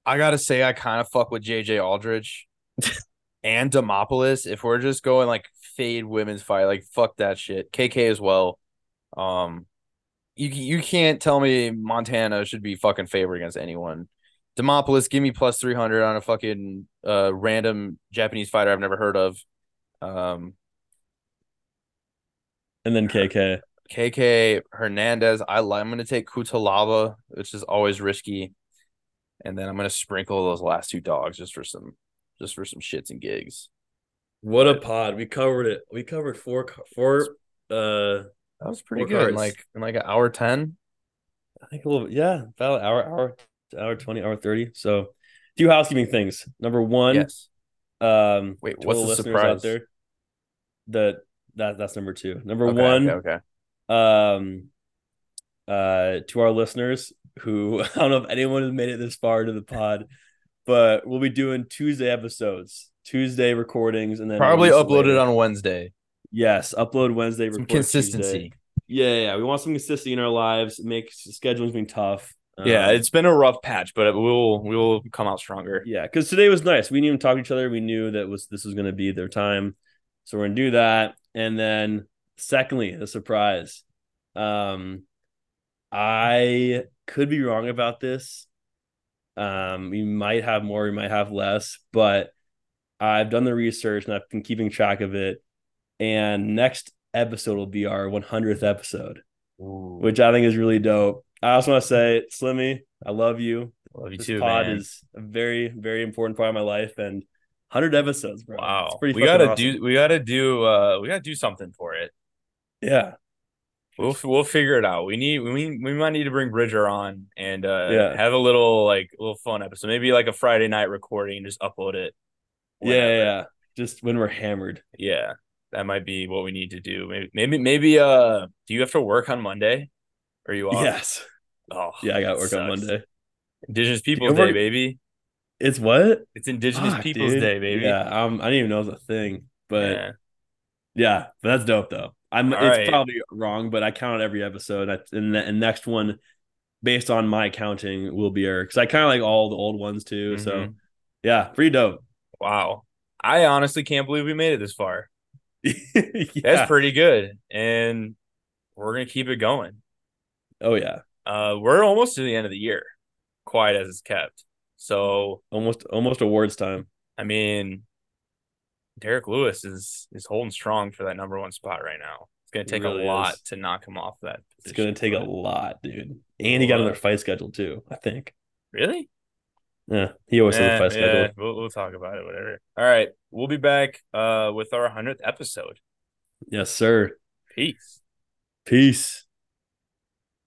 I gotta say, I kind of fuck with JJ Aldrich and Demopoulos. If we're just going like fade women's fight, like fuck that shit. KK as well. Um, you you can't tell me Montana should be fucking favored against anyone. Demopoulos, give me plus three hundred on a fucking uh random Japanese fighter I've never heard of. Um, And then KK. KK Hernandez. I I'm gonna take Cutelaba, which is always risky, and then I'm gonna sprinkle those last two dogs just for some, just for some shits and gigs. What a pod! We covered it. We covered four four. Uh, That was pretty good. Cards. like in like an hour ten. I think a little bit. Yeah, about an hour, hour, hour twenty, hour thirty. So, few housekeeping things. Number one, Yes. um, Wait, what's the surprise? out there? The that that's number two. Number Okay, one, Okay. okay. um uh to our listeners who I don't know if anyone has made it this far into the pod, but we'll be doing Tuesday episodes, Tuesday recordings, and then Probably uploaded on Wednesday. yes, upload Wednesday, Some consistency. Yeah, yeah, yeah. We want some consistency in our lives. Make scheduling's been tough. Yeah, Um, it's been a rough patch, but we'll we will come out stronger. yeah, because today was nice. We didn't even talk to each other. We knew that was this was going to be their time, so we're gonna do that. And then, secondly, a surprise. Um, I could be wrong about this. Um, we might have more, we might have less, but I've done the research and I've been keeping track of it. And next episode will be our 100th episode, which I think is really dope. I also want to say, Slimmy, I love you Love you this too, pod man. is a very very important part of my life and 100 episodes bro wow. it's pretty we gotta awesome. do we gotta do uh we gotta do something for it. yeah We'll we'll figure it out. We need we we might need to bring Bridger on and uh Yeah. have a little like little fun episode. Maybe like a Friday night recording just upload it. Yeah yeah, yeah just when we're hammered Yeah. That might be what we need to do. Maybe maybe maybe uh do you have to work on Monday? Are you off? yes Oh yeah i got work on monday Indigenous you Peoples work- Day, baby. it's what It's Indigenous Fuck, Peoples dude. Day, baby. yeah um i didn't even know it was a thing but yeah. Yeah. but that's dope though I'm. All it's right. probably wrong, but I count every episode. I, and the and next one, based on my counting, will be Eric because I kind of like all the old ones too. So Mhm. yeah, pretty dope. Wow. I honestly can't believe we made it this far. yeah. That's pretty good. And we're gonna keep it going. oh yeah, Uh we're almost to the end of the year, quiet as it's kept. So almost almost awards time. I mean Derrick Lewis is is holding strong for that number one spot right now. It's gonna take really a lot is. to knock him off that It's gonna take a lot, dude. And he got another fight schedule too. I think. Really? Yeah, he always has Eh, a schedule. yeah, we'll, we'll talk about it, whatever. All right. We'll be back uh with our hundredth episode. Yes, sir. Peace. Peace.